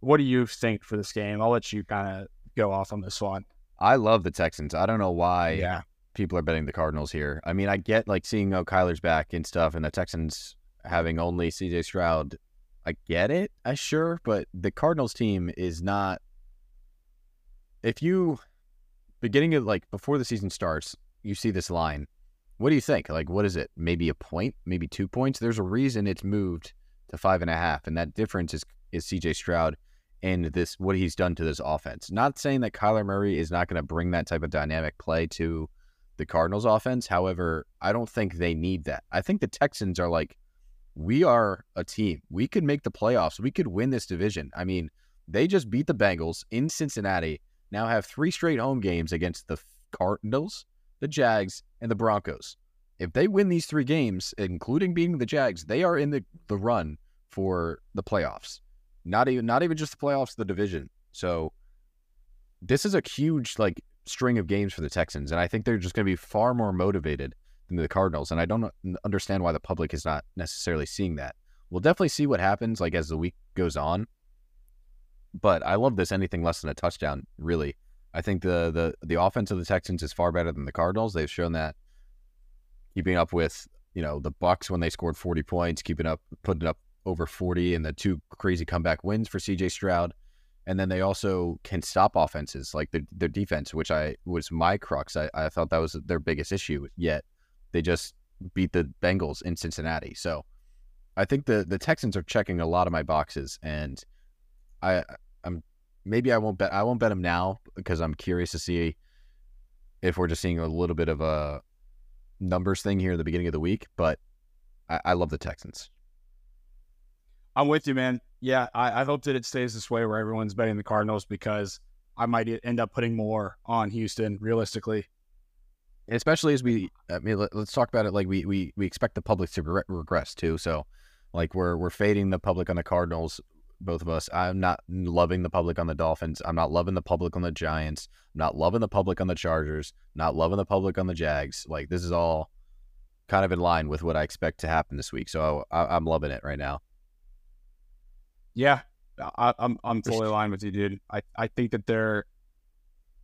What do you think for this game? I'll let you kind of go off on this one. I love the Texans. I don't know why yeah, people are betting the Cardinals here. I mean, I get like seeing oh Kyler's back and stuff, and the Texans having only CJ Stroud. I get it, I sure, but the Cardinals team is not. If you beginning of like before the season starts, you see this line. What do you think? Like, what is it? Maybe a point, maybe two points. There's a reason it's moved to five and a half, and that difference is is CJ Stroud and this what he's done to this offense. Not saying that Kyler Murray is not going to bring that type of dynamic play to the Cardinals offense. However, I don't think they need that. I think the Texans are like, we are a team. We could make the playoffs. We could win this division. I mean, they just beat the Bengals in Cincinnati. Now have three straight home games against the Cardinals, the Jags, and the Broncos. If they win these three games, including beating the Jags, they are in the, the run for the playoffs. Not even not even just the playoffs, the division. So this is a huge like string of games for the Texans, and I think they're just going to be far more motivated the Cardinals. And I don't understand why the public is not necessarily seeing that. We'll definitely see what happens like as the week goes on. But I love this anything less than a touchdown. Really, I think the the the offense of the Texans is far better than the Cardinals. They've shown that keeping up with you know the Bucks when they scored forty points, keeping up putting up over 40 and the two crazy comeback wins for CJ Stroud. And then they also can stop offenses like their, their defense, which I was my crux. I, I thought that was their biggest issue. Yet they just beat the Bengals in Cincinnati. So I think the the Texans are checking a lot of my boxes, and I I'm maybe I won't bet I won't bet them now because I'm curious to see if we're just seeing a little bit of a numbers thing here at the beginning of the week. But I, I love the Texans. I'm with you, man. Yeah, I, I hope that it stays this way where everyone's betting the Cardinals because I might end up putting more on Houston realistically. Especially as we I mean let, us talk about it like we we we expect the public to regre- regress too so like we're we're fading the public on the Cardinals both of us. I'm not loving the public on the Dolphins. I'm not loving the public on the Giants. I'm not loving the public on the Chargers. Not loving the public on the Jags. Like this is all kind of in line with what I expect to happen this week so I, I'm loving it right now. Yeah, I, I'm I'm fully aligned with you, dude. I, I think that there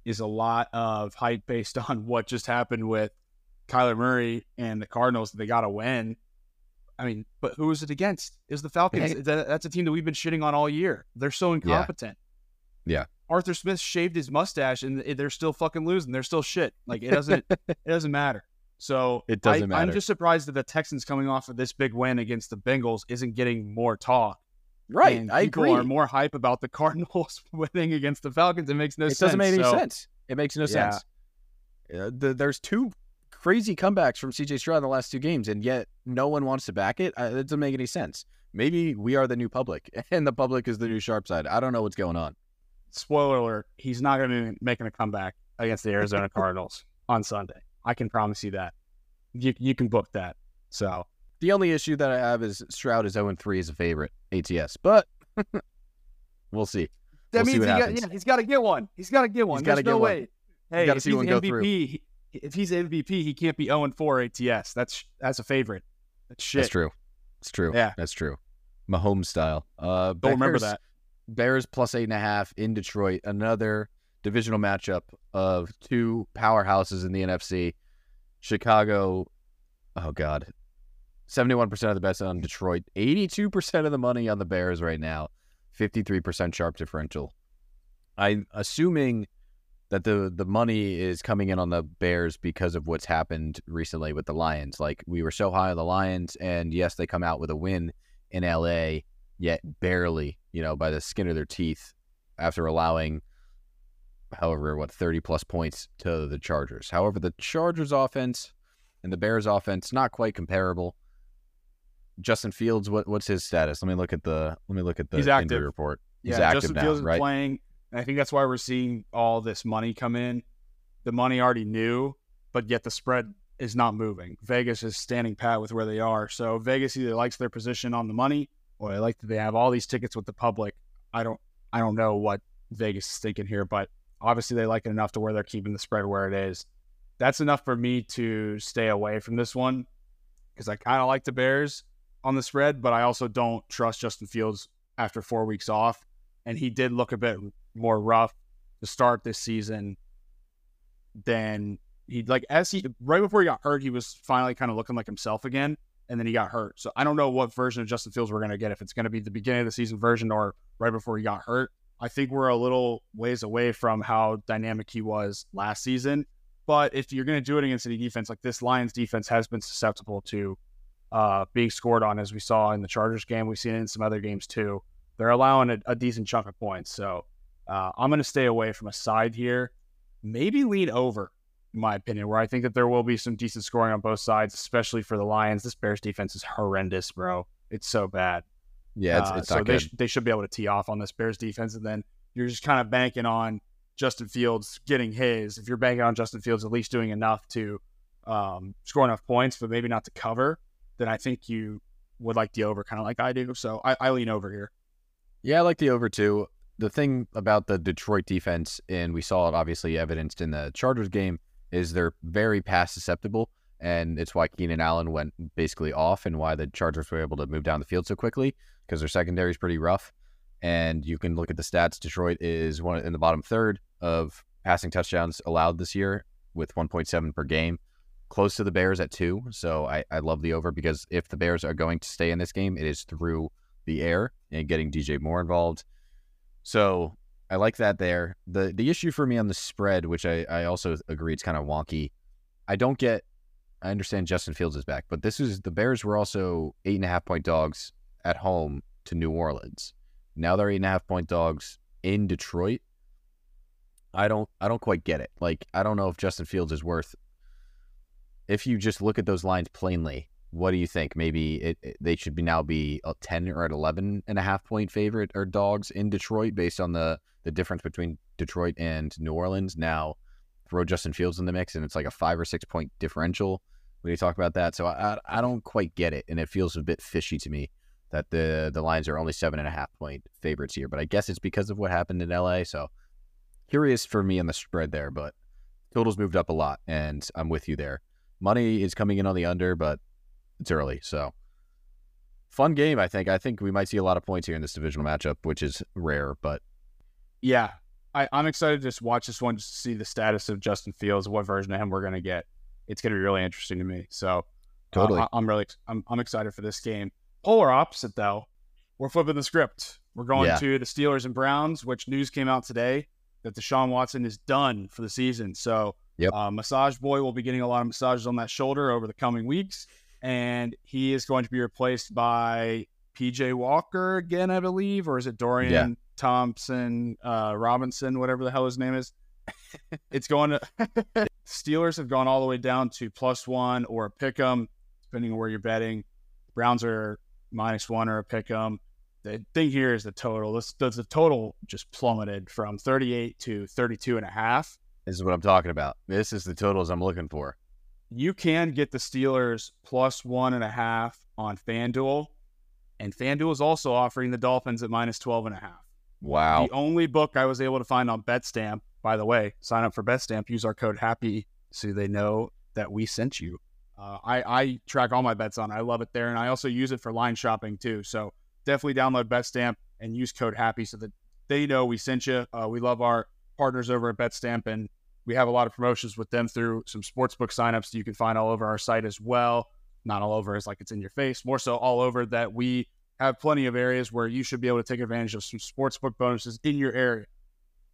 is a lot of hype based on what just happened with Kyler Murray and the Cardinals. They got to win. I mean, but who is it against? Is the Falcons? Hey. That's a team that we've been shitting on all year. They're so incompetent. Yeah. Arthur Smith shaved his mustache, and they're still fucking losing. They're still shit. Like it doesn't it doesn't matter. So It doesn't I, I'm just surprised that the Texans coming off of this big win against the Bengals isn't getting more talk Right, And I agree. Are more hype about the Cardinals winning against the Falcons. It makes no sense. it sense. doesn't make any So, sense. It makes no Yeah. sense. Uh, the, there's two crazy comebacks from CJ Stroud in the last two games, and yet no one wants to back it. Uh, it doesn't make any sense. Maybe we are the new public, and the public is the new sharp side. I don't know what's going on. Spoiler alert: He's not going to be making a comeback against the Arizona Cardinals on Sunday. I can promise you that. You you can book that. So The only issue that I have is Stroud is 0 3 as a favorite ATS, but we'll see. that We'll see means what he got, yeah, he's got to get one. He's got to get one. There's no get one. way. Hey, if see he's MVP, he- if he's MVP, he can't be 0 4 ATS. That's that's a favorite. That's shit. That's true. It's true. Yeah. That's true. Mahomes style. Uh, Don't remember that. Bears plus eight and a half in Detroit. Another divisional matchup of two powerhouses in the NFC. Chicago, oh God, 71% of the bets on Detroit, 82% of the money on the Bears right now, 53% sharp differential. I'm assuming that the the money is coming in on the Bears because of what's happened recently with the Lions. Like we were so high on the Lions, and yes, they come out with a win in LA, yet barely, you know, by the skin of their teeth after allowing however what 30 plus points to the Chargers. However, the Chargers offense and the Bears offense not quite comparable. Justin Fields, what what's his status? Let me look at the let me look at the He's injury report. He's yeah, active Justin now, Fields is right? playing. And I think that's why we're seeing all this money come in. The money already knew, but yet the spread is not moving. Vegas is standing pat with where they are. So Vegas either likes their position on the money or they like that they have all these tickets with the public. I don't I don't know what Vegas is thinking here, but obviously they like it enough to where they're keeping the spread where it is. That's enough for me to stay away from this one because I kind of like the Bears on the spread, but I also don't trust Justin Fields after four weeks off. And he did look a bit more rough to start this season than he like as he right before he got hurt, he was finally kind of looking like himself again, and then he got hurt. So I don't know what version of Justin Fields we're gonna get if it's gonna be the beginning of the season version or right before he got hurt. I think we're a little ways away from how dynamic he was last season. But if you're gonna do it against any defense, like this Lions defense has been susceptible to uh, being scored on, as we saw in the Chargers game. We've seen it in some other games too. They're allowing a, a decent chunk of points. So uh, I'm going to stay away from a side here. Maybe lean over, in my opinion, where I think that there will be some decent scoring on both sides, especially for the Lions. This Bears defense is horrendous, bro. It's so bad. Yeah, it's, Uh, so not they, good. sh- they should be able to tee off on this Bears defense, and then you're just kind of banking on Justin Fields getting his. If you're banking on Justin Fields at least doing enough to um, score enough points, but maybe not to cover, then I think you would like the over, kind of like I do. So I, I lean over here. Yeah, I like the over too. The thing about the Detroit defense, and we saw it obviously evidenced in the Chargers game, is they're very pass susceptible, and it's why Keenan Allen went basically off, and why the Chargers were able to move down the field so quickly because their secondary is pretty rough. And you can look at the stats. Detroit is one in the bottom third of passing touchdowns allowed this year with 1.7 per game, close to the Bears at two. So I, I love the over because if the Bears are going to stay in this game, it is through the air and getting DJ Moore involved. So I like that there. The the issue for me on the spread, which I, I also agree it's kind of wonky. I don't get I understand Justin Fields is back, but this is the Bears were also eight and a half point dogs at home to New Orleans. Now they're eight and a half point dogs in Detroit. I don't I don't quite get it. Like I don't know if Justin Fields is worth if you just look at those lines plainly, what do you think? Maybe it, it- they should be now be a 10 or an 11 and a half point favorite or dogs in Detroit based on the, the difference between Detroit and New Orleans. Now, throw Justin Fields in the mix and it's like a five or six point differential when you talk about that. So I, I don't quite get it. And it feels a bit fishy to me that the, the Lions are only seven and a half point favorites here. But I guess it's because of what happened in LA. So curious for me on the spread there, but totals moved up a lot and I'm with you there. Money is coming in on the under, but it's early. So fun game, I think. I think we might see a lot of points here in this divisional matchup, which is rare, but Yeah, I, I'm excited to just watch this one just to see the status of Justin Fields, what version of him we're gonna get. It's gonna be really interesting to me. So uh, Totally. I, am really I'm, I'm excited for this game. Polar opposite though, we're flipping the script. We're going Yeah. to the Steelers and Browns, which news came out today that Deshaun Watson is done for the season. So Yep. uh, Massage Boy will be getting a lot of massages on that shoulder over the coming weeks, and he is going to be replaced by PJ Walker again, I believe, or is it Dorian Yeah. Thompson uh, Robinson, whatever the hell his name is? it's going to Steelers have gone all the way down to plus one or a pick 'em, depending on where you're betting. Browns are minus one or a pick 'em. The thing here is the total. This, the, the total just plummeted from 38 to 32 and a half. This is what I'm talking about. This is the totals I'm looking for. You can get the Steelers plus one and a half on FanDuel. And FanDuel is also offering the Dolphins at minus 12 and a half. Wow. The only book I was able to find on BetStamp, by the way, sign up for BetStamp, use our code HAPPY so they know that we sent you. Uh, I, I track all my bets on. it. I love it there. And I also use it for line shopping too. So definitely download BetStamp and use code HAPPY so that they know we sent you. Uh, we love our partners over at BetStamp and we have a lot of promotions with them through some sportsbook signups that you can find all over our site as well. Not all over as like it's in your face, more so all over that we have plenty of areas where you should be able to take advantage of some sportsbook bonuses in your area.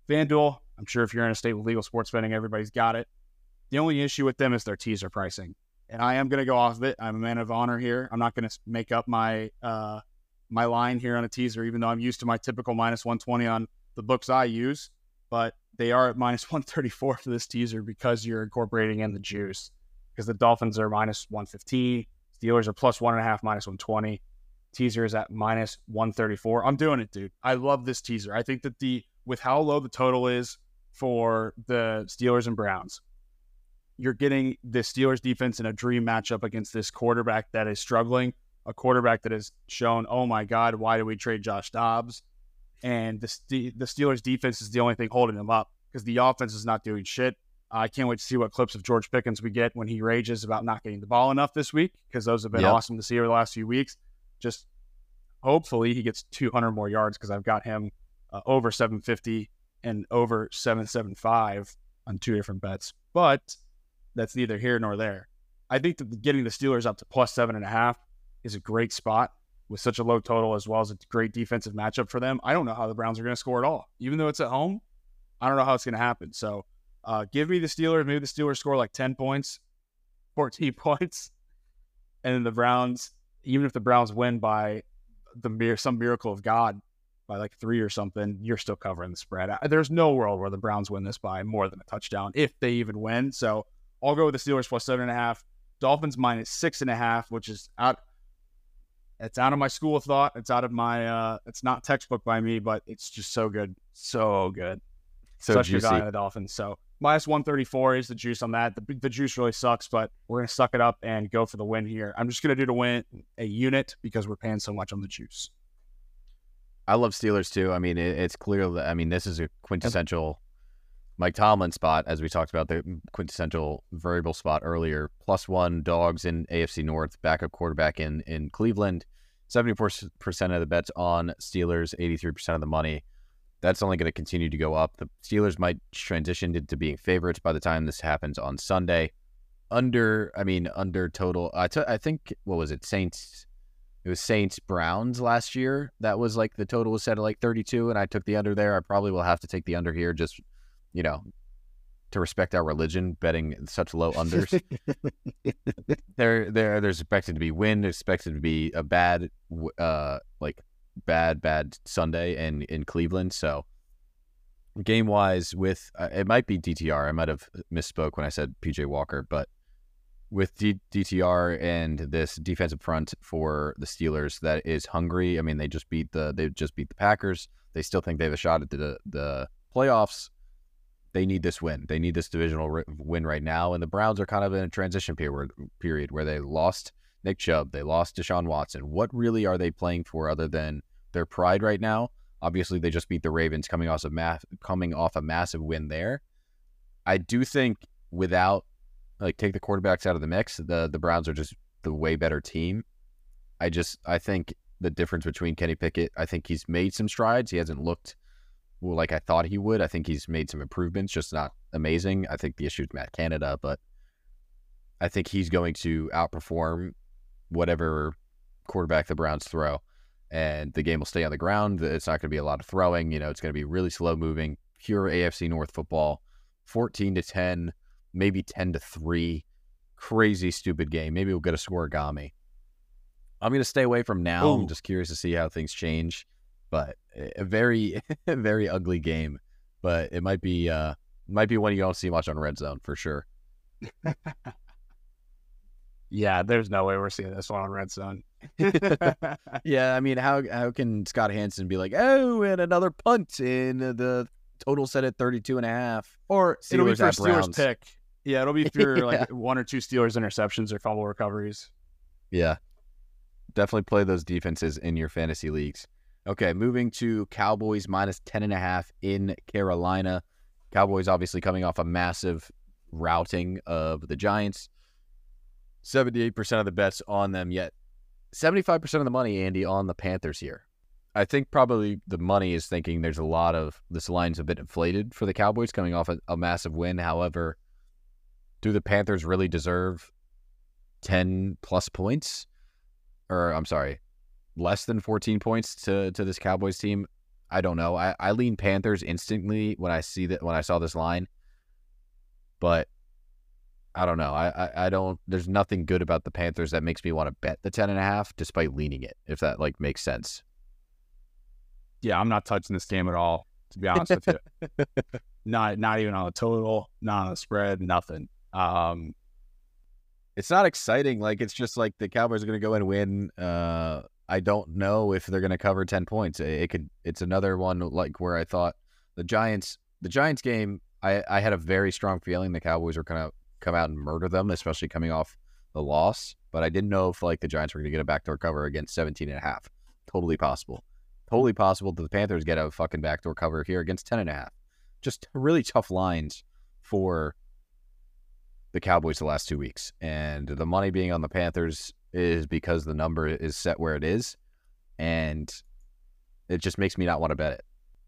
FanDuel, I'm sure if you're in a state with legal sports betting, everybody's got it. The only issue with them is their teaser pricing. And I am going to go off of it. I'm a man of honor here. I'm not going to make up my uh, my line here on a teaser, even though I'm used to my typical minus 120 on the books I use. But they are at minus 134 for this teaser because you're incorporating in the juice. Because the Dolphins are minus 115, Steelers are plus one and a half, minus 120. Teaser is at minus 134. I'm doing it, dude. I love this teaser. I think that the with how low the total is for the Steelers and Browns, you're getting the Steelers defense in a dream matchup against this quarterback that is struggling, a quarterback that has shown, oh my God, why did we trade Josh Dobbs? And the, the Steelers defense is the only thing holding them up because the offense is not doing shit. I can't wait to see what clips of George Pickens we get when he rages about not getting the ball enough this week because those have been Yep. awesome to see over the last few weeks. Just hopefully he gets 200 more yards because I've got him uh, over 750 and over 775 on two different bets. But that's neither here nor there. I think that getting the Steelers up to plus seven and a half is a great spot with such a low total as well as a great defensive matchup for them. I don't know how the Browns are going to score at all, even though it's at home. I don't know how it's going to happen. So uh, give me the Steelers. Maybe the Steelers score like 10 points, 14 points. And then the Browns, even if the Browns win by the mere some miracle of God by like three or something, you're still covering the spread. There's no world where the Browns win this by more than a touchdown if they even win. So I'll go with the Steelers plus seven and a half. Dolphins minus six and a half, which is out. It's out of my school of thought. It's out of my. uh It's not textbook by me, but it's just so good, so good. So Such juicy. good value on the Dolphins. So minus one thirty four is the juice on that. The, the juice really sucks, but we're gonna suck it up and go for the win here. I'm just gonna do to win a unit because we're paying so much on the juice. I love Steelers too. I mean, it, it's clear that I mean this is a quintessential Mike Tomlin spot, as we talked about the quintessential variable spot earlier. Plus one dogs in AFC North, backup quarterback in in Cleveland. Seventy four percent of the bets on Steelers, eighty three percent of the money. That's only going to continue to go up. The Steelers might transition into being favorites by the time this happens on Sunday. Under, I mean, under total. I t- I think what was it? Saints it was Saints Browns last year. That was like the total was set at like 32, and I took the under there. I probably will have to take the under here, just you know, to respect our religion, betting such low unders. there, there, there's expected to be wind, expected to be a bad, uh, like bad, bad Sunday in in Cleveland. So game wise, with uh, it might be DTR. I might have misspoke when I said PJ Walker, but with D- DTR and this defensive front for the Steelers that is hungry. I mean, they just beat the they just beat the Packers. They still think they have a shot at the the playoffs. They need this win. They need this divisional win right now. And the Browns are kind of in a transition period period where they lost Nick Chubb, they lost Deshaun Watson. What really are they playing for other than their pride right now? Obviously, they just beat the Ravens, coming off a mass, coming off a massive win there. I do think without like take the quarterbacks out of the mix, the the Browns are just the way better team. I just I think the difference between Kenny Pickett, I think he's made some strides. He hasn't looked like I thought he would. I think he's made some improvements, just not amazing. I think the issue is Matt Canada, but I think he's going to outperform whatever quarterback the Browns throw. And the game will stay on the ground. It's not going to be a lot of throwing. You know, it's going to be really slow moving, pure AFC North football. 14 to 10, maybe 10 to 3. Crazy, stupid game. Maybe we'll get a score, Scorigami. I'm going to stay away from now. Ooh. I'm just curious to see how things change. But a very, very ugly game. But it might be, uh, might be one you don't see much on Red Zone for sure. Yeah, there's no way we're seeing this one on Red Zone. Yeah, I mean, how how can Scott Hanson be like, oh, and another punt in the total set at 32 and a half? or it'll be for Steelers Browns. pick. Yeah, it'll be for Yeah. like one or two Steelers interceptions or fumble recoveries. Yeah. Definitely play those defenses in your fantasy leagues. Okay, moving to Cowboys minus 10 and a half in Carolina. Cowboys obviously coming off a massive routing of the Giants. 78% of the bets on them yet 75% of the money Andy on the Panthers here. I think probably the money is thinking there's a lot of this line's a bit inflated for the Cowboys coming off a, a massive win. However, do the Panthers really deserve 10 plus points? Or I'm sorry, less than 14 points to to this Cowboys team? I don't know. I, I lean Panthers instantly when I see that when I saw this line. But I don't know. I, I, I don't there's nothing good about the Panthers that makes me want to bet the 10 and a half despite leaning it, if that like makes sense. Yeah, I'm not touching this game at all, to be honest with you. Not not even on the total, not on the spread, nothing. Um it's not exciting. Like it's just like the Cowboys are going to go and win. Uh, I don't know if they're going to cover ten points. It, it could. It's another one like where I thought the Giants, the Giants game. I I had a very strong feeling the Cowboys were going to come out and murder them, especially coming off the loss. But I didn't know if like the Giants were going to get a backdoor cover against 17 and a half. Totally possible. Totally possible that the Panthers get a fucking backdoor cover here against 10 and a half. Just really tough lines for the Cowboys the last two weeks. And the money being on the Panthers is because the number is set where it is. And it just makes me not want to bet it.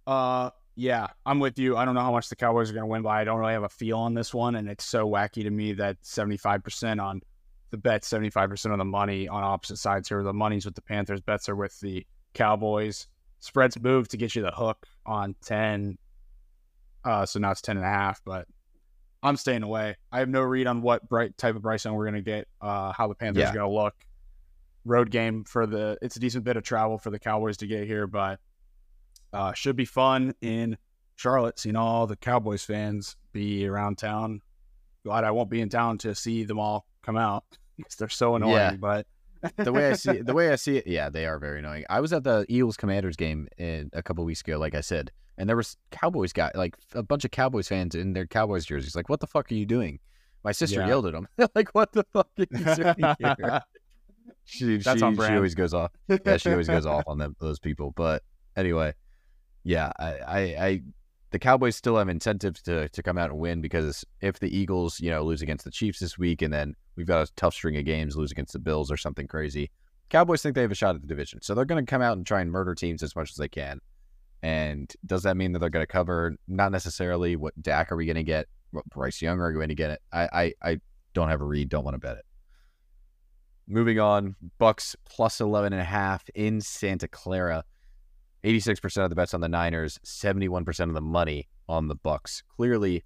uh yeah, I'm with you. I don't know how much the Cowboys are gonna win by. I don't really have a feel on this one, and it's so wacky to me that seventy five percent on the bet, seventy five percent of the money on opposite sides here. The money's with the Panthers, bets are with the Cowboys. Spreads move to get you the hook on ten. Uh so now it's 10 and a half, but I'm staying away. I have no read on what bright type of Bryce Young we're gonna get, uh, how the Panthers Yeah. are gonna look. Road game for the it's a decent bit of travel for the Cowboys to get here, but uh, should be fun in Charlotte. Seeing all the Cowboys fans be around town. Glad I won't be in town to see them all come out because they're so annoying. Yeah. But The way I see the way I see it, yeah, they are very annoying. I was at the Eagles Commanders game in, a couple weeks ago, like I said, and there was Cowboys guy, like a bunch of Cowboys fans in their Cowboys jerseys. Like, what the fuck are you doing? My sister Yeah. yelled at them. like, what the fuck are you doing here? She, That's she, on she always goes off. yeah, she always goes off on them those people. But anyway, yeah, I, I, I the Cowboys still have incentives to to come out and win because if the Eagles, you know, lose against the Chiefs this week and then we've got a tough string of games, lose against the Bills or something crazy, Cowboys think they have a shot at the division. So they're gonna come out and try and murder teams as much as they can. And does that mean that they're gonna cover? Not necessarily. What Dak are we gonna get? What Bryce Young are we going to get it? I, I I don't have a read, don't want to bet it. Moving on, Bucks plus 11 and a half in Santa Clara. 86% of the bets on the Niners, 71% of the money on the Bucks. Clearly,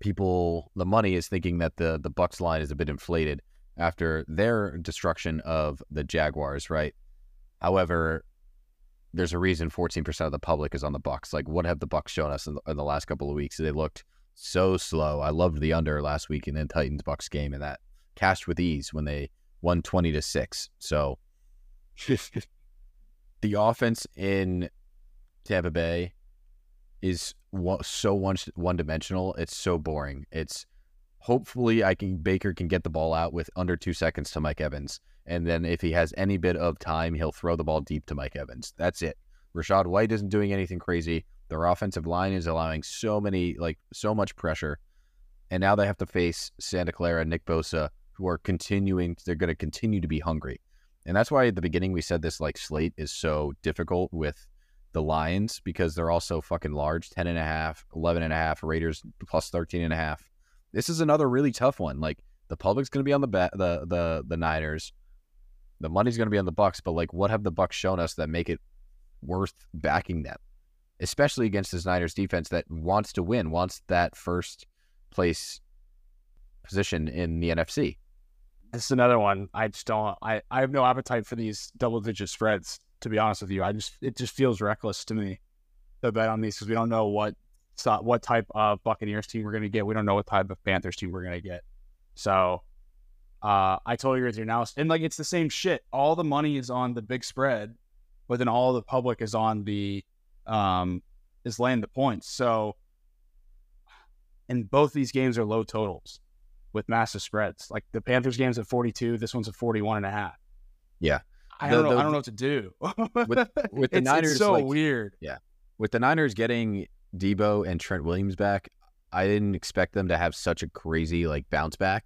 people the money is thinking that the the Bucks line is a bit inflated after their destruction of the Jaguars, right? However, there's a reason 14% of the public is on the Bucks. Like what have the Bucks shown us in the, in the last couple of weeks? They looked so slow. I loved the under last week in the Titans Bucks game and that cashed with ease when they won 20 to 6. So the offense in Tampa Bay is so one one dimensional. It's so boring. It's hopefully I can Baker can get the ball out with under two seconds to Mike Evans, and then if he has any bit of time, he'll throw the ball deep to Mike Evans. That's it. Rachaad White isn't doing anything crazy. Their offensive line is allowing so many like so much pressure, and now they have to face Santa Clara and Nick Bosa, who are continuing. They're going to continue to be hungry. And that's why at the beginning we said this like slate is so difficult with the Lions because they're also fucking large 10 and a half, 11 and a half, Raiders plus 13 and a half. This is another really tough one. Like the public's going to be on the ba- the the the Niners. The money's going to be on the Bucks, but like what have the Bucks shown us that make it worth backing them? Especially against this Niners defense that wants to win, wants that first place position in the NFC. This is another one. I just don't. I, I have no appetite for these double digit spreads. To be honest with you, I just it just feels reckless to me to bet on these because we don't know what what type of Buccaneers team we're going to get. We don't know what type of Panthers team we're going to get. So uh, I totally agree with your analysis. And like it's the same shit. All the money is on the big spread, but then all the public is on the um is laying the points. So and both these games are low totals with massive spreads. Like the Panthers game's at 42, this one's at 41 and a half. Yeah. I don't know. The, I don't know what to do. with, with the it's, Niners, it's so like, weird. Yeah. With the Niners getting Deebo and Trent Williams back, I didn't expect them to have such a crazy like bounce back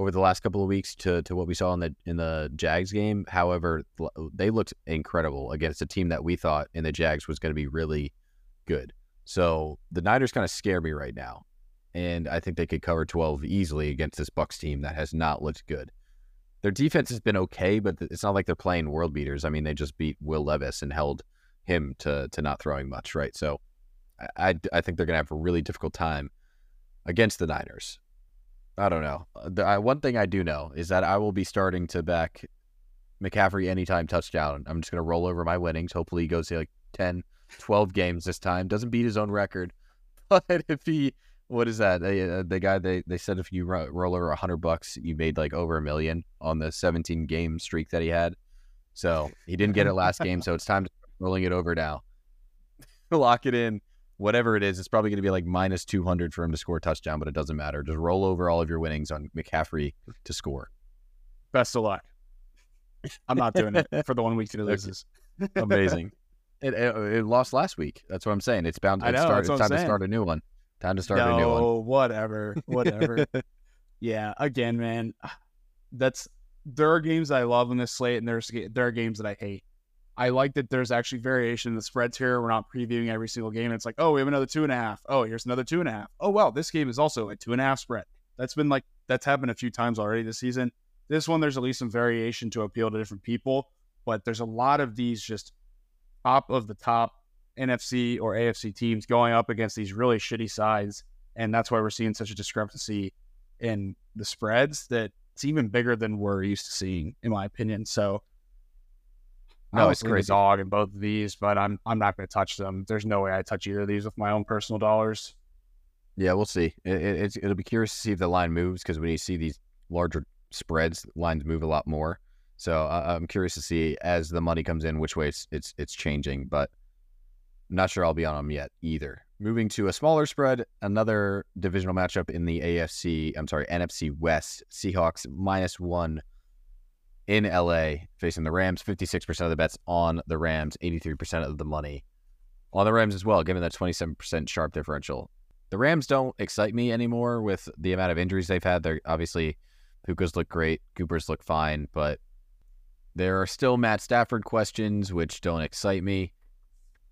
over the last couple of weeks to to what we saw in the in the Jags game. However, they looked incredible against a team that we thought in the Jags was going to be really good. So the Niners kind of scare me right now, and I think they could cover 12 easily against this Bucks team that has not looked good. Their defense has been okay, but it's not like they're playing world beaters. I mean, they just beat Will Levis and held him to to not throwing much, right? So I, I think they're going to have a really difficult time against the Niners. I don't know. The, I, one thing I do know is that I will be starting to back McCaffrey anytime touchdown. I'm just going to roll over my winnings. Hopefully, he goes to like 10, 12 games this time. Doesn't beat his own record. But if he, what is that? They, uh, the guy, they, they said if you ro- roll over 100 bucks, you made like over a million on the 17 game streak that he had. So he didn't get it last game. So it's time to rolling it over now. Lock it in whatever it is, it's probably going to be like minus 200 for him to score a touchdown, but it doesn't matter. Just roll over all of your winnings on McCaffrey to score. Best of luck. I'm not doing it for the one week that it loses. Amazing. It, it, it, lost last week. That's what I'm saying. It's bound. I know, start, it's time saying. to start a new one. Time to start no, a new one. whatever, whatever. yeah. Again, man, ah, that's there are games I love in this slate, and there's there are games that I hate. I like that there's actually variation in the spreads here. We're not previewing every single game. It's like, oh, we have another two and a half. Oh, here's another two and a half. Oh, well, this game is also a two and a half spread. That's been like, that's happened a few times already this season. This one, there's at least some variation to appeal to different people, but there's a lot of these just top of the top NFC or AFC teams going up against these really shitty sides. And that's why we're seeing such a discrepancy in the spreads that it's even bigger than we're used to seeing, in my opinion. So, no, it's crazy. dog in both of these, but I'm I'm not going to touch them. There's no way I touch either of these with my own personal dollars. Yeah, we'll see. It, it, it'll be curious to see if the line moves because when you see these larger spreads, lines move a lot more. So uh, I'm curious to see as the money comes in which way it's it's it's changing. But I'm not sure I'll be on them yet either. Moving to a smaller spread, another divisional matchup in the AFC. I'm sorry, NFC West. Seahawks minus one in LA facing the Rams. 56% of the bets on the Rams, 83% of the money on the Rams as well, given that 27% sharp differential. The Rams don't excite me anymore with the amount of injuries they've had. They're obviously Puka's look great, Cooper's look fine, but there are still Matt Stafford questions which don't excite me.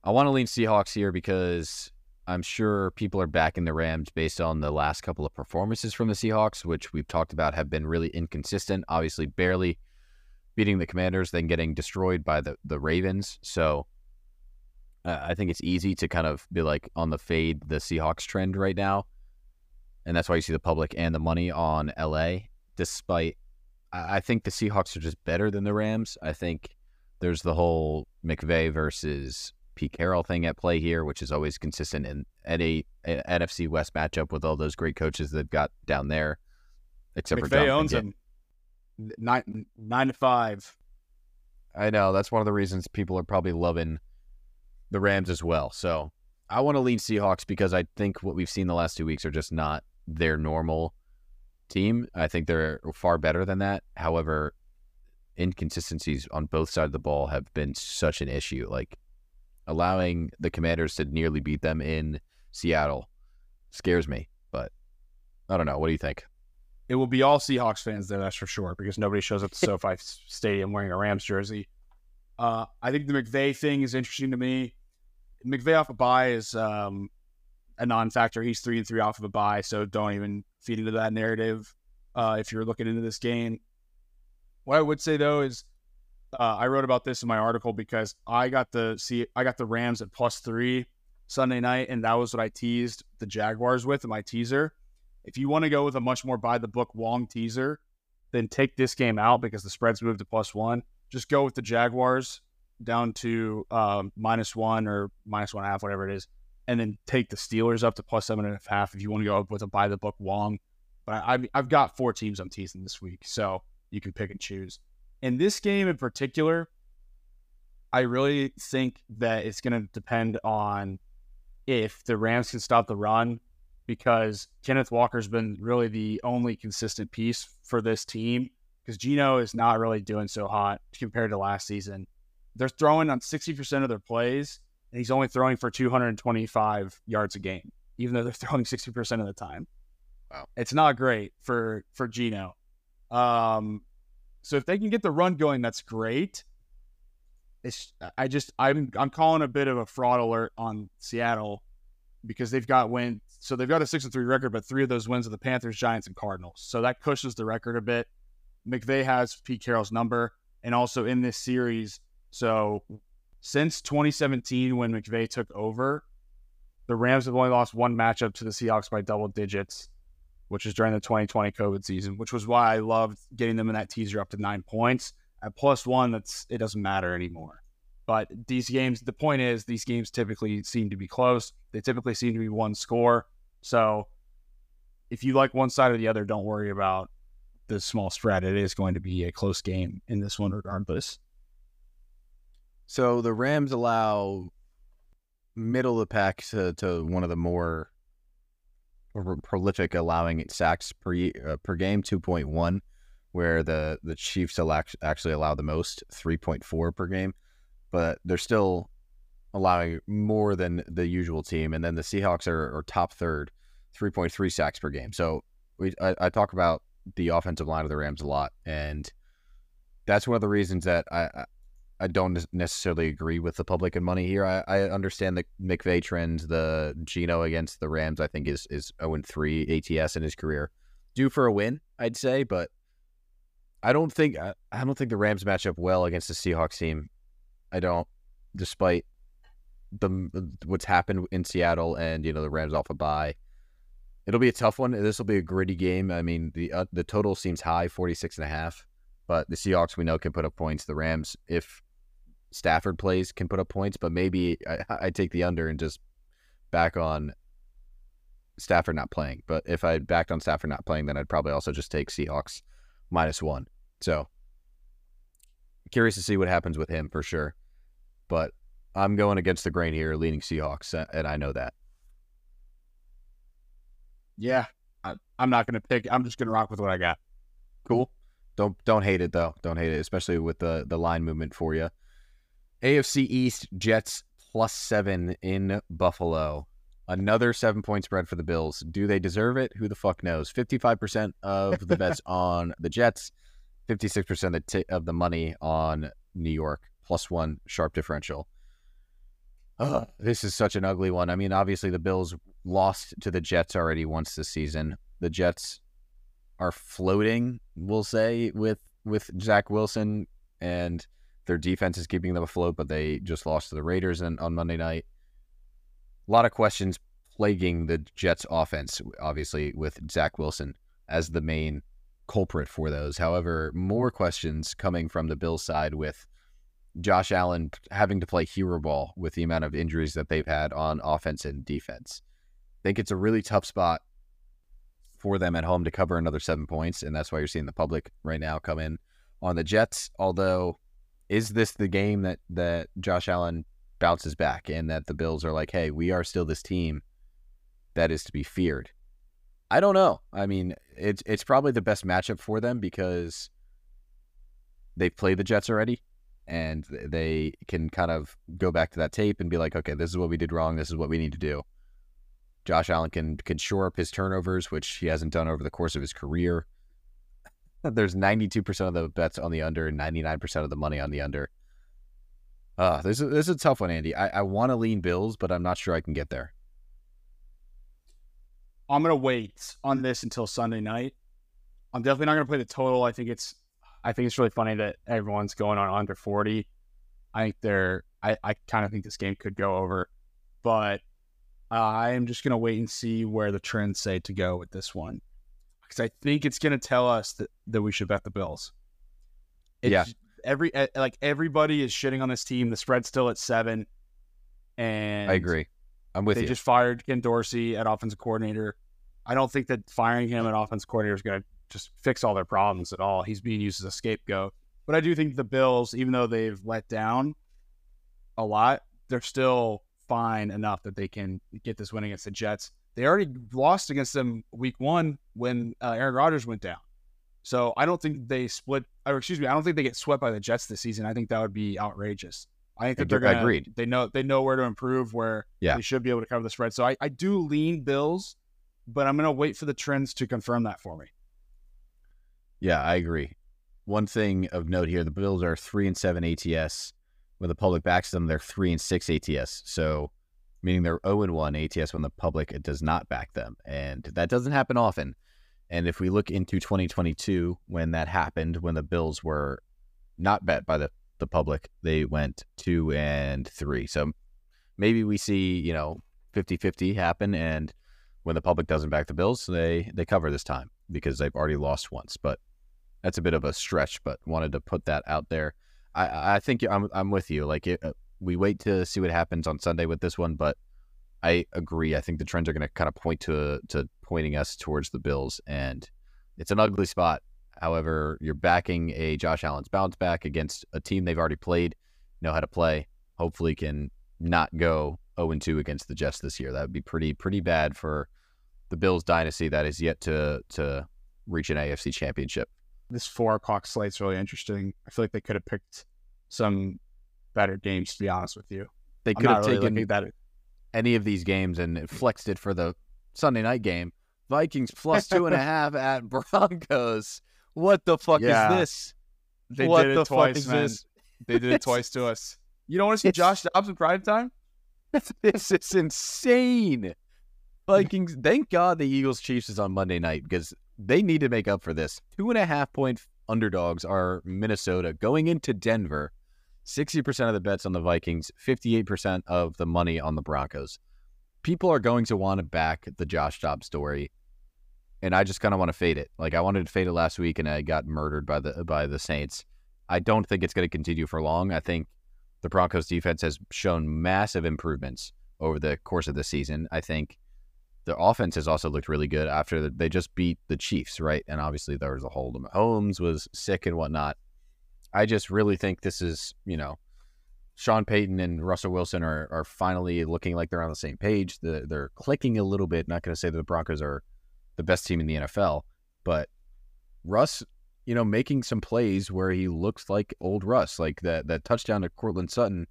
I want to lean Seahawks here because I'm sure people are backing the Rams based on the last couple of performances from the Seahawks, which we've talked about have been really inconsistent. Obviously, barely beating the Commanders, then getting destroyed by the the Ravens. So uh, I think it's easy to kind of be like on the fade the Seahawks trend right now, and that's why you see the public and the money on LA. Despite, I think the Seahawks are just better than the Rams. I think there's the whole McVay versus Pete Carroll thing at play here, which is always consistent in any NFC West matchup with all those great coaches they've got down there. Except McVay for John owns him nine nine to five. I know that's one of the reasons people are probably loving the Rams as well. So I want to lean Seahawks because I think what we've seen the last two weeks are just not their normal team. I think they're far better than that. However, inconsistencies on both sides of the ball have been such an issue. Like allowing the Commanders to nearly beat them in Seattle scares me. But I don't know. What do you think? It will be all Seahawks fans there, that's for sure, because nobody shows up to SoFi Stadium wearing a Rams jersey. Uh, I think the McVay thing is interesting to me. McVay off a bye is um, a non-factor. He's three and three off of a bye, so don't even feed into that narrative uh, if you're looking into this game. What I would say though is, uh, I wrote about this in my article because I got the see I got the Rams at plus three Sunday night, and that was what I teased the Jaguars with in my teaser. If you want to go with a much more by the book Wong teaser, then take this game out because the spread's moved to plus one. Just go with the Jaguars down to um, minus one or minus one and a half, whatever it is, and then take the Steelers up to plus seven and a half if you want to go up with a buy the book Wong. But I, I've got four teams I'm teasing this week, so you can pick and choose. In this game in particular, I really think that it's going to depend on if the Rams can stop the run because Kenneth Walker's been really the only consistent piece for this team because Geno is not really doing so hot compared to last season. They're throwing on 60% of their plays, and he's only throwing for 225 yards a game, even though they're throwing 60% of the time. Wow. It's not great for for Geno. Um, so if they can get the run going, that's great. It's I just I'm I'm calling a bit of a fraud alert on Seattle because they've got win so they've got a six and three record, but three of those wins are the Panthers, Giants, and Cardinals. So that cushions the record a bit. McVay has Pete Carroll's number, and also in this series. So since 2017, when McVay took over, the Rams have only lost one matchup to the Seahawks by double digits, which is during the 2020 COVID season, which was why I loved getting them in that teaser up to nine points. At plus one, that's it doesn't matter anymore. But these games, the point is, these games typically seem to be close. They typically seem to be one score. So if you like one side or the other, don't worry about the small spread. It is going to be a close game in this one, regardless. So the Rams allow middle of the pack to, to one of the more prolific allowing sacks per uh, per game, two point one, where the the Chiefs actually allow the most, three point four per game but they're still allowing more than the usual team. And then the Seahawks are, are top third, 3.3 sacks per game. So we, I, I, talk about the offensive line of the Rams a lot. And that's one of the reasons that I, I don't necessarily agree with the public and money here. I, I understand the McVay trend, the Geno against the Rams, I think is, is 0 3 ATS in his career. Due for a win, I'd say, but I don't think I don't think the Rams match up well against the Seahawks team I don't, despite the what's happened in Seattle and you know the Rams off a bye. It'll be a tough one. This will be a gritty game. I mean, the uh, the total seems high, 46 and a half, but the Seahawks we know can put up points. The Rams, if Stafford plays, can put up points, but maybe I, I take the under and just back on Stafford not playing. But if I backed on Stafford not playing, then I'd probably also just take Seahawks minus one. So curious to see what happens with him for sure. But I'm going against the grain here, leaning Seahawks, uh, and I know that. Yeah, I, am not going to pick. I'm just going to rock with what I got. Cool. Don't don't hate it though. Don't hate it, especially with the the line movement for you. AFC East Jets plus seven in Buffalo. Another seven point spread for the Bills. Do they deserve it? Who the fuck knows? 55% of the bets on the Jets, 56% of the, t- of the money on New York, plus one sharp differential. This is such an ugly one. I mean, obviously, the Bills lost to the Jets already once this season. The Jets are floating, we'll say, with with Zach Wilson, and their defense is keeping them afloat, but they just lost to the Raiders on, on Monday night. A lot of questions plaguing the Jets offense, obviously, with Zach Wilson as the main culprit for those. However, more questions coming from the Bills side with Josh Allen having to play hero ball with the amount of injuries that they've had on offense and defense. I think it's a really tough spot for them at home to cover another seven points, and that's why you're seeing the public right now come in on the Jets. Although, is this the game that that Josh Allen bounces back and that the Bills are like, hey, we are still this team that is to be feared? I don't know. I mean, it's it's probably the best matchup for them because they've played the Jets already and they can kind of go back to that tape and be like, okay, this is what we did wrong. This is what we need to do. Josh Allen can can shore up his turnovers, which he hasn't done over the course of his career. There's 92% of the bets on the under and 99% of the money on the under. Uh, this is, this is a tough one, Andy. I, I want to lean Bills, but I'm not sure I can get there. I'm gonna wait on this until Sunday night. I'm definitely not gonna play the total. I think it's I think it's really funny that everyone's going on under 40. I think they're I, I kind of think this game could go over, but uh, I am just gonna wait and see where the trends say to go with this one. because I think it's going to tell us that, that we should bet the Bills. It's, Yeah. Every like everybody is shitting on this team. The spread's still at seven, and I agree. I'm with they you. just fired Ken Dorsey at offensive coordinator. I don't think that firing him at offensive coordinator is going to just fix all their problems at all. He's being used as a scapegoat. But I do think the Bills, even though they've let down a lot, they're still fine enough that they can get this win against the Jets. They already lost against them week one when uh, Aaron Rodgers went down. So I don't think they split, or excuse me, I don't think they get swept by the Jets this season. I think that would be outrageous. I think that they're going to agreed. They know they know where to improve, where Yeah. they should be able to cover the spread. So I, I do lean Bills, but I'm going to wait for the trends to confirm that for me. Yeah, I agree. One thing of note here: the Bills are three and seven ATS. When the public backs them, they're three and six ATS. So, meaning they're zero and one ATS when the public does not back them, and that doesn't happen often. And if we look into 2022, when that happened, when the Bills were not bet by the the public, they went two and three. So maybe we see you know 50-50 happen, and when the public doesn't back the Bills, they they cover this time because they've already lost once. But that's a bit of a stretch, but wanted to put that out there. I I think I'm I'm with you. Like it, uh, we wait to see what happens on Sunday with this one, but I agree. I think the trends are going to kind of point to to pointing us towards the Bills, and it's an ugly spot. However, you're backing a Josh Allen's bounce back against a team they've already played, know how to play. Hopefully, can not go 0 2 against the Jets this year. That would be pretty pretty bad for the Bills dynasty that is yet to to reach an AFC championship. This four o'clock slate's really interesting. I feel like they could have picked some better games, to be honest with you. They could have really taken that. any of these games and flexed it for the Sunday night game. Vikings plus two and a half at Broncos. What the fuck Yeah. is this? They what did it the twice, fuck is man. this? They did it twice to us. You don't want to see it's- Josh Dobbs in prime time? This is insane. Vikings. Thank God the Eagles Chiefs is on Monday night because they need to make up for this. Two and a half point underdogs are Minnesota going into Denver. 60% of the bets on the Vikings, 58% of the money on the Broncos. People are going to want to back the Josh Dobbs story. And I just kind of want to fade it. Like I wanted to fade it last week and I got murdered by the by the Saints. I don't think it's going to continue for long. I think the Broncos defense has shown massive improvements over the course of the season. I think the offense has also looked really good after the, they just beat the Chiefs, right? And obviously there was a hold. Holmes was sick and whatnot. I just really think this is, you know, Sean Payton and Russell Wilson are, are finally looking like they're on the same page. The, they're clicking a little bit. Not going to say that the Broncos are the best team in the NFL, but Russ, you know, making some plays where he looks like old Russ, like that that touchdown to Courtland Sutton,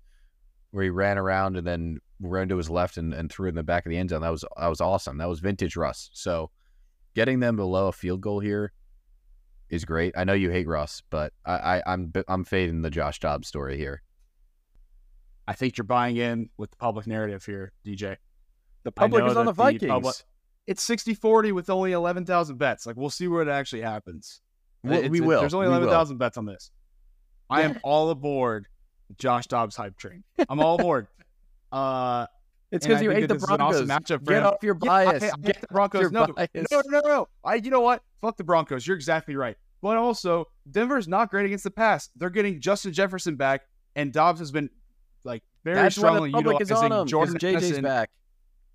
where he ran around and then ran to his left and, and threw it in the back of the end zone. That was that was awesome. That was vintage Russ. So getting them below a field goal here is great. I know you hate Russ, but I, I I'm I'm fading the Josh Dobbs story here. I think you're buying in with the public narrative here, DJ. The public is on the that the Vikings. public- It's 60 40 with only 11,000 bets. Like, we'll see where it actually happens. we, It's- we it- will. There's only 11,000 bets on this. I am all aboard Josh Dobbs hype train. I'm all aboard. Uh, It's because you hate the this is an awesome Broncos. matchup Get him. off your Yeah, I- bias. I hate Get the Broncos. your No, bias. no, no, no. I, you know what? Fuck the Broncos. You're exactly right. But also, Denver's not great against the pass. They're getting Justin Jefferson back, and Dobbs has been like very That's strongly the public is utilizing on him. Jordan Jordan JJ's Addison. back.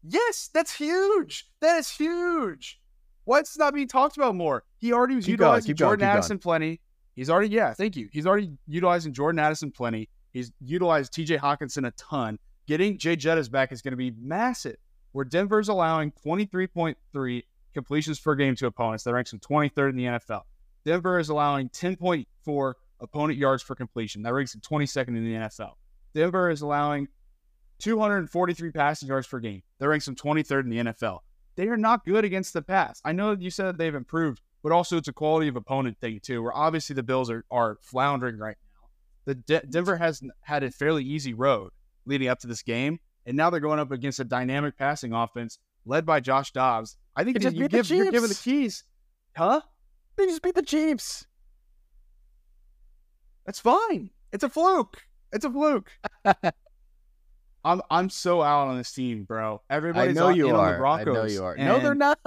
Yes, that's huge. That is huge. What's not being talked about more? He already was Keep utilizing going, Jordan keep Addison plenty. He's already, yeah, thank you. He's already utilizing Jordan Addison plenty. He's utilized TJ Hockenson a ton. Getting Jay Jettas back is going to be massive. Where Denver's allowing 23.3 completions per game to opponents. That ranks them 23rd in the NFL. Denver is allowing 10.4 opponent yards per completion. That ranks them 22nd in the NFL. Denver is allowing 243 passing yards per game. That ranks them 23rd in the NFL. They are not good against the pass. I know you said that they've improved, but also it's a quality of opponent thing too. Where obviously the Bills are are floundering right now. The De- Denver has had a fairly easy road leading up to this game, and now they're going up against a dynamic passing offense led by Josh Dobbs. I think that you give, you're giving the keys, huh? They just beat the Chiefs. That's fine. It's a fluke. It's a fluke. I'm I'm so out on this team, bro. I Everybody's know on, you in on the are. I know you are. No, they're not.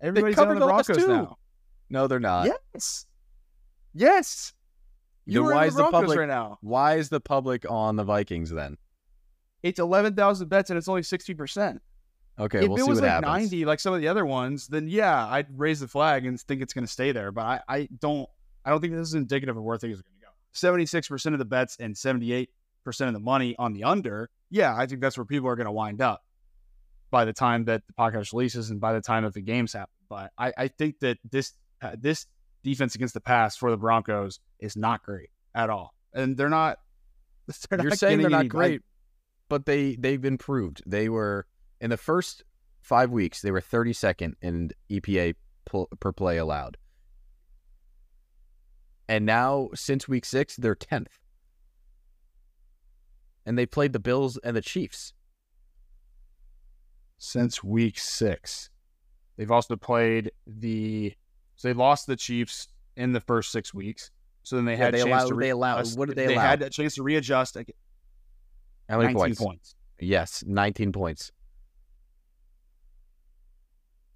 Everybody's on covered the the Broncos two. now. No, they're not. Yes. Yes. You Then are why in is the the Broncos public- right now. Why is the public on the Vikings then? It's eleven thousand bets and it's only sixty percent. Okay, if we'll it see was what like happens. ninety, like some of the other ones, then yeah, I'd raise the flag and think it's going to stay there. But I, I don't, I don't think this is indicative of where things are going to go. Seventy-six percent of the bets and seventy-eight percent of the money on the under. Yeah, I think that's where people are going to wind up by the time that the podcast releases and by the time that the games happen. But I, I think that this, uh, this defense against the pass for the Broncos is not great at all, and they're not. They're You're not saying they're not great, but they they've improved. They were in the first five weeks. They were 32nd in EPA per play allowed, and now since week six, they're 10th. And they played the Bills and the Chiefs. since week six. They've also played the so they lost the Chiefs in the first six weeks. So then they Yeah, had they a chance allowed- to they allowed- readjust. what did they They allow? had a chance to readjust. How many 19 points? points Yes, 19 points.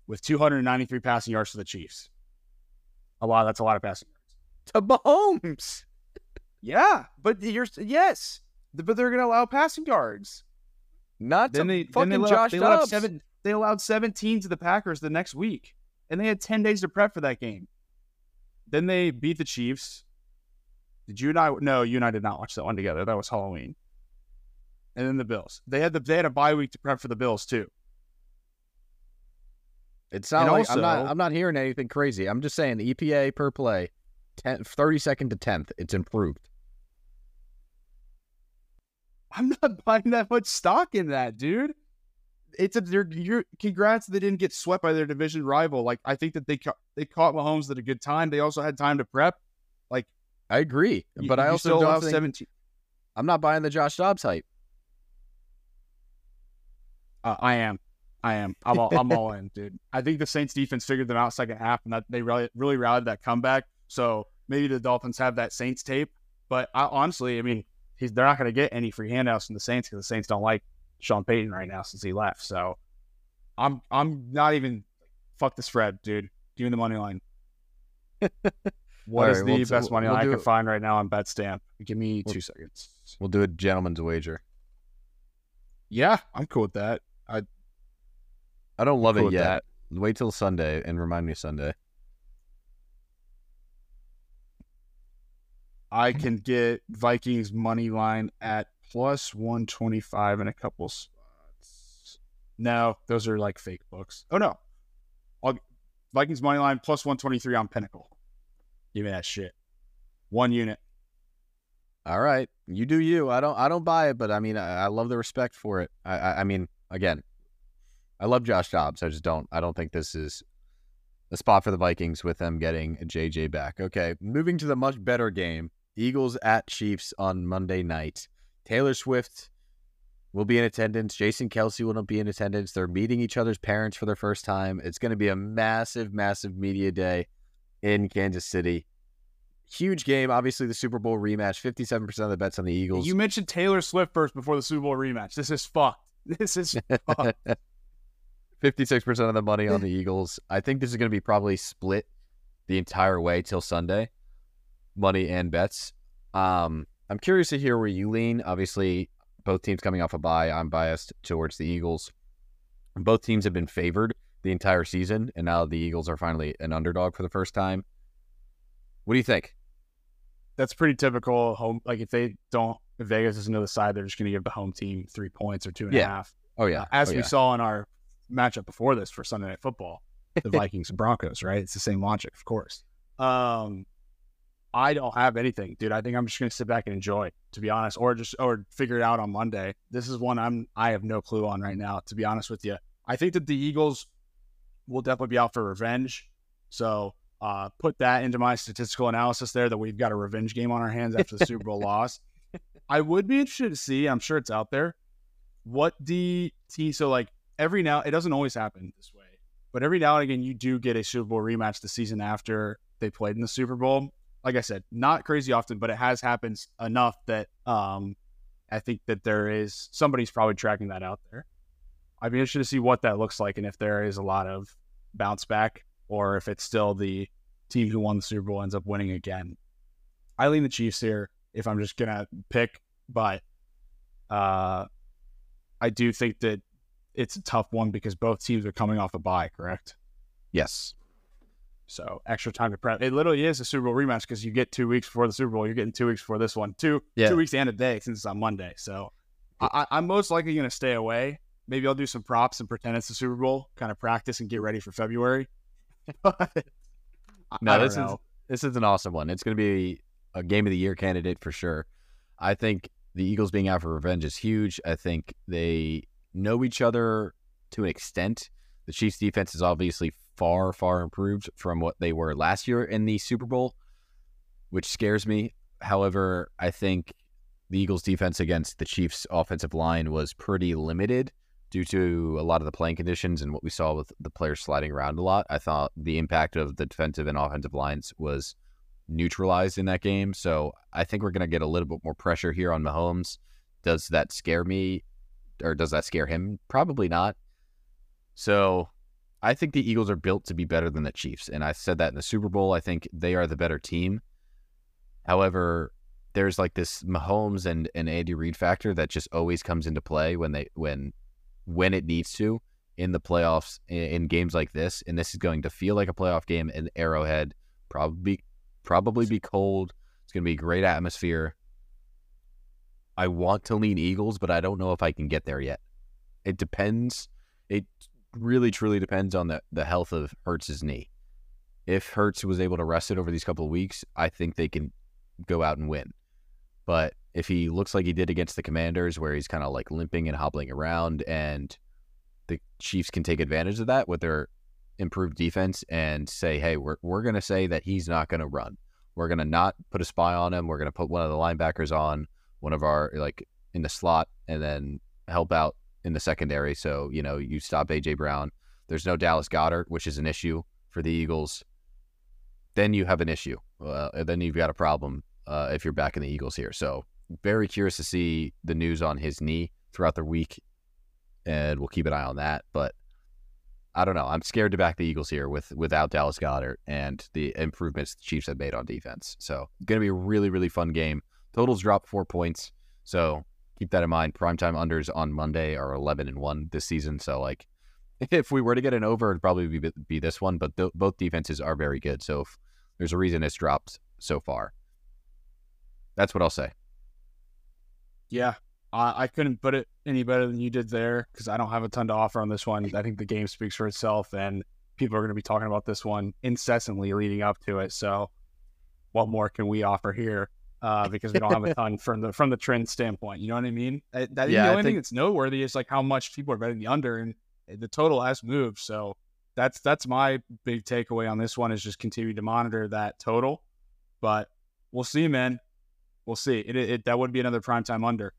with 293 passing yards to the Chiefs. A lot. That's a lot of passing yards. To Mahomes. Yeah, but you're yes, but they're going to allow passing yards. Not Then to they fucking they Josh they allowed Dobbs. seven. They allowed 17 to the Packers the next week, and they had 10 days to prep for that game. Then they beat the Chiefs. Did you and I? No, you and I did not watch that one together. That was Halloween. And then the Bills. They had the they had a bye week to prep for the Bills too. It's not And like I'm not I'm not hearing anything crazy. I'm just saying the EPA per play, 10, 32nd to 10th, it's improved. I'm not buying that much stock in that, dude. It's a you're, you're congrats they didn't get swept by their division rival. Like I think that they ca- they caught Mahomes at a good time. They also had time to prep. Like I agree, you- but I also don't think 17. I'm not buying the Josh Dobbs hype. Uh, I am. I am. I'm all, I'm all in, dude. I think the Saints defense figured them out second half, and that they really really rallied that comeback. So maybe the Dolphins have that Saints tape, but I, honestly, I mean, he's, they're not going to get any free handouts from the Saints because the Saints don't like Sean Payton right now since he left. So I'm I'm not even fuck the spread, dude. Give me the money line. What is right, the we'll- best money we'll line I can it. find right now on BetStamp? Give me We'll- two seconds. We'll do a gentleman's wager. Yeah, I'm cool with that. I I don't love Cool it yet. Wait till Sunday and remind me Sunday. I can get Vikings money line at plus 125 in a couple spots. No, those are like fake books. Oh no. I'll, Vikings money line plus 123 on Pinnacle. Give me that shit. One unit. All right, you do you. I don't I don't buy it, but I mean I, I love the respect for it. I, I I mean again, I love Josh Dobbs. I just don't I don't think this is a spot for the Vikings with them getting JJ back. Okay, moving to the much better game, Eagles at Chiefs on Monday night. Taylor Swift will be in attendance. Jason Kelce will not be in attendance. They're meeting each other's parents for their first time. It's going to be a massive, massive media day in Kansas City. Huge game. Obviously, the Super Bowl rematch. Fifty-seven percent of the bets on the Eagles. You mentioned Taylor Swift first before the Super Bowl rematch. This is fucked. This is fucked. Fifty-six percent of the money on the Eagles. I think this is going to be probably split the entire way till Sunday, money and bets. Um, I'm curious to hear where you lean. Obviously, both teams coming off a bye. I'm biased towards the Eagles. Both teams have been favored the entire season, and now the Eagles are finally an underdog for the first time. What do you think? That's pretty typical home. Like if they don't, if Vegas doesn't know the side, they're just going to give the home team three points or two and a half. Yeah. Oh yeah, Uh, as Oh, we yeah. saw in our matchup before this for Sunday Night Football, the Vikings and Broncos, right? It's the same logic, of course. Um, I don't have anything, dude. I think I'm just gonna sit back and enjoy, to be honest, or just or figure it out on Monday. This is one I'm I have no clue on right now, to be honest with you. I think that the Eagles will definitely be out for revenge. So uh, put that into my statistical analysis there that we've got a revenge game on our hands after the Super Bowl loss. I would be interested to see. I'm sure it's out there what the team so like every now it doesn't always happen this way but every now and again you do get a super bowl rematch the season after they played in the super bowl like i said not crazy often but it has happened enough that um i think that there is somebody's probably tracking that out there i'd be interested to see what that looks like and if there is a lot of bounce back or if it's still the team who won the Super Bowl ends up winning again. I lean the Chiefs here if I'm just gonna pick, but uh, I do think that it's a tough one because both teams are coming off a bye, correct? Yes. So extra time to prep. It literally is a Super Bowl rematch because you get two weeks before the Super Bowl. You're getting two weeks before this one. Two Yeah. two weeks and a day since it's on Monday. So I, I'm most likely going to stay away. Maybe I'll do some props and pretend it's the Super Bowl, kind of practice and get ready for February. but No, this is this is an awesome one. It's going to be a game of the year candidate for sure. I think the Eagles being out for revenge is huge. I think they know each other to an extent. The Chiefs defense is obviously far, far improved from what they were last year in the Super Bowl, which scares me. However, I think the Eagles defense against the Chiefs offensive line was pretty limited due to a lot of the playing conditions and what we saw with the players sliding around a lot. I thought the impact of the defensive and offensive lines was neutralized in that game. So I think we're going to get a little bit more pressure here on Mahomes. Does that scare me or does that scare him? Probably not. So I think the Eagles are built to be better than the Chiefs. And I said that in the Super Bowl. I think they are the better team. However, there's like this Mahomes and, and Andy Reid factor that just always comes into play when they when when it needs to in the playoffs in, in games like this. And this is going to feel like a playoff game in Arrowhead. Probably probably be cold. It's going to be a great atmosphere. I want to lean Eagles, but I don't know if I can get there yet. It depends. It really truly depends on the, the health of Hurts's knee. If Hertz was able to rest it over these couple of weeks, I think they can go out and win. But if he looks like he did against the Commanders, where he's kind of like limping and hobbling around, and the Chiefs can take advantage of that with their improved defense and say, hey, we're, we're going to say that he's not going to run. We're going to not put a spy on him. We're going to put one of the linebackers on one of our, like, in the slot and then help out in the secondary. So, you know, you stop A.J. Brown. There's no Dallas Goedert, which is an issue for the Eagles. Then you have an issue. Uh, then you've got a problem uh, if you're back in the Eagles here. So, very curious to see the news on his knee throughout the week. And we'll keep an eye on that. But I don't know. I'm scared to back the Eagles here with without Dallas Goedert and the improvements the Chiefs have made on defense. So going to be a really really fun game. Totals dropped four points, so keep that in mind. Primetime unders on Monday are 11 and one this season. So like, if we were to get an over, it'd probably be be this one. But th- both defenses are very good. So if there's a reason it's dropped so far. That's what I'll say. Yeah, I couldn't put it any better than you did there because I don't have a ton to offer on this one. I think the game speaks for itself, and people are going to be talking about this one incessantly leading up to it. So, what more can we offer here? Uh, because we don't have a ton from the from the trend standpoint. You know what I mean? I, that, Yeah, the only thing that's noteworthy is like how much people are betting the under, and the total has moved. So that's that's my big takeaway on this one is just continue to monitor that total. But we'll see, man. We'll see. It, it that would be another primetime under.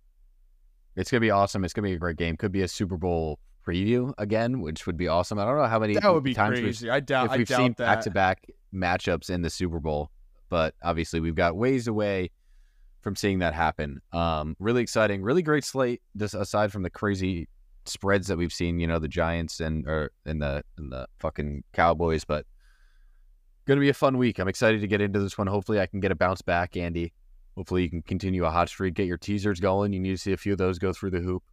It's gonna be awesome. It's gonna be a great game. Could be a Super Bowl preview again, which would be awesome. I don't know how many That would be times we've crazy. I doubt. if I we've doubt seen back to back matchups in the Super Bowl, but obviously we've got ways away from seeing that happen. Um, really exciting, really great slate. Aside from the crazy spreads that we've seen, you know, the Giants and or and the and the fucking Cowboys, but gonna be a fun week. I'm excited to get into this one. Hopefully, I can get a bounce back, Andy. Hopefully, you can continue a hot streak, get your teasers going. You need to see a few of those go through the hoop.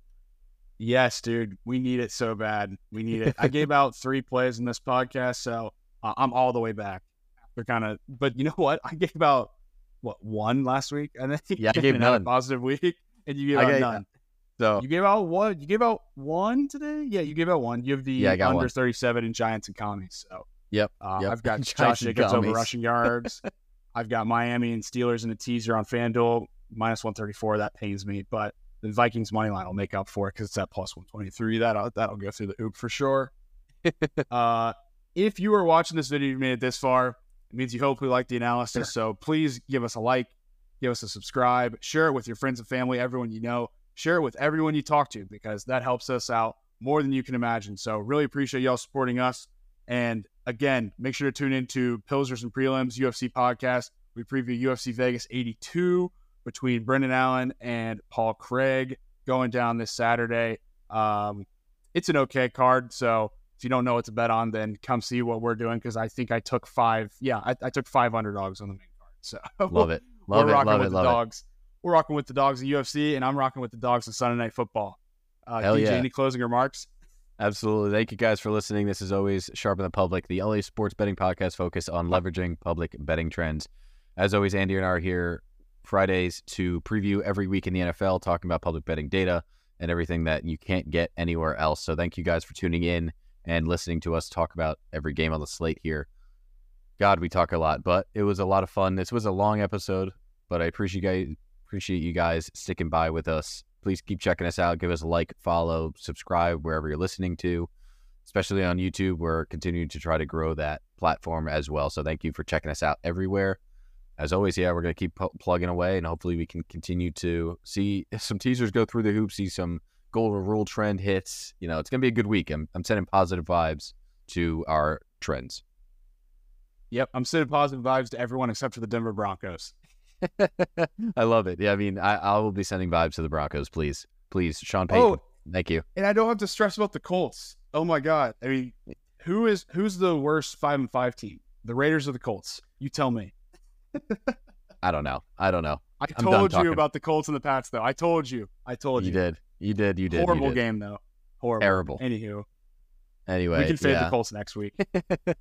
Yes, dude. We need it so bad. We need it. I gave out three plays in this podcast, so uh, I'm all the way back. We're kind of, but you know what? I gave out what one last week, and then Yeah, I gave had a positive week, and you gave I out gave- none. So You gave out what? You gave out one today? Yeah, you gave out one. You have the Yeah, under one. 37 in Giants and commies. So Yep, uh, yep. I've got Giants Josh Jacobs over rushing yards. I've got Miami and Steelers in a teaser on FanDuel minus 134. That pains me, but the Vikings money line will make up for it because it's at plus 123. That'll that'll go through the hoop for sure. uh, if you are watching this video, you made it this far. It means you hopefully like the analysis. So please give us a like, give us a subscribe, share it with your friends and family, everyone you know, share it with everyone you talk to because that helps us out more than you can imagine. So really appreciate y'all supporting us. And again, make sure to tune into Pilsners and Prelims UFC podcast. We preview UFC Vegas 82 between Brendan Allen and Paul Craig going down this Saturday. Um, it's an okay card, so If you don't know what to bet on, then come see what we're doing because I think I took five. Yeah, I, I, took five underdogs on the main card. So love it, love we're it, rocking love with it, the love dogs. We're rocking with the dogs in UFC, and I'm rocking with the dogs in Sunday Night Football. Uh, Hell DJ, yeah. any closing remarks? Absolutely. Thank you guys for listening. This is always Sharpen the Public, the LA sports betting podcast focused on leveraging public betting trends. As always, Andy and I are here Fridays to preview every week in the NFL, talking about public betting data and everything that you can't get anywhere else. So thank you guys for tuning in and listening to us talk about every game on the slate here. God, we talk a lot, but it was a lot of fun. This was a long episode, but I appreciate you guys appreciate you guys sticking by with us. Please keep checking us out. Give us a like, follow, subscribe wherever you're listening to, especially on YouTube. We're continuing to try to grow that platform as well. So thank you for checking us out everywhere. As always, yeah, we're going to keep plugging away and hopefully we can continue to see some teasers go through the hoop, see some golden rule trend hits. You know, it's going to be a good week. I'm, I'm sending positive vibes to our trends. Yep, I'm sending positive vibes to everyone except for the Denver Broncos. I love it. Yeah, I mean, I, I will be sending vibes to the Broncos, please. Please, Sean Payton. Oh. Thank you. And I don't have to stress about the Colts. Oh my god! I mean, who is who's the worst five and five team? The Raiders or the Colts? You tell me. I don't know. I don't know. I I'm told you about the Colts and the Pats, though. I told you. I told You you. did. You did. You did. you Horrible did. game, though. Horrible. Terrible. Anywho, Anyway, we can fade yeah. the Colts next week.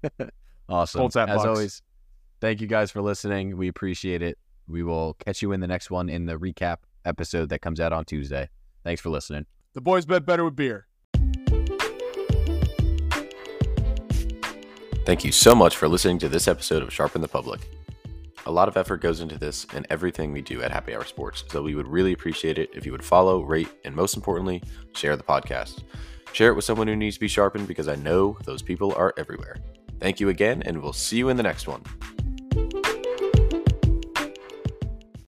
awesome. Colts at As Bucs. always, thank you guys for listening. We appreciate it. We will catch you in the next one in the recap episode that comes out on Tuesday. Thanks for listening. The boys bet better with beer. Thank you so much for listening to this episode of Sharpen the Public. A lot of effort goes into this and everything we do at Happy Hour Sports, so we would really appreciate it if you would follow, rate, and most importantly, share the podcast. Share it with someone who needs to be sharpened because I know those people are everywhere. Thank you again, and we'll see you in the next one.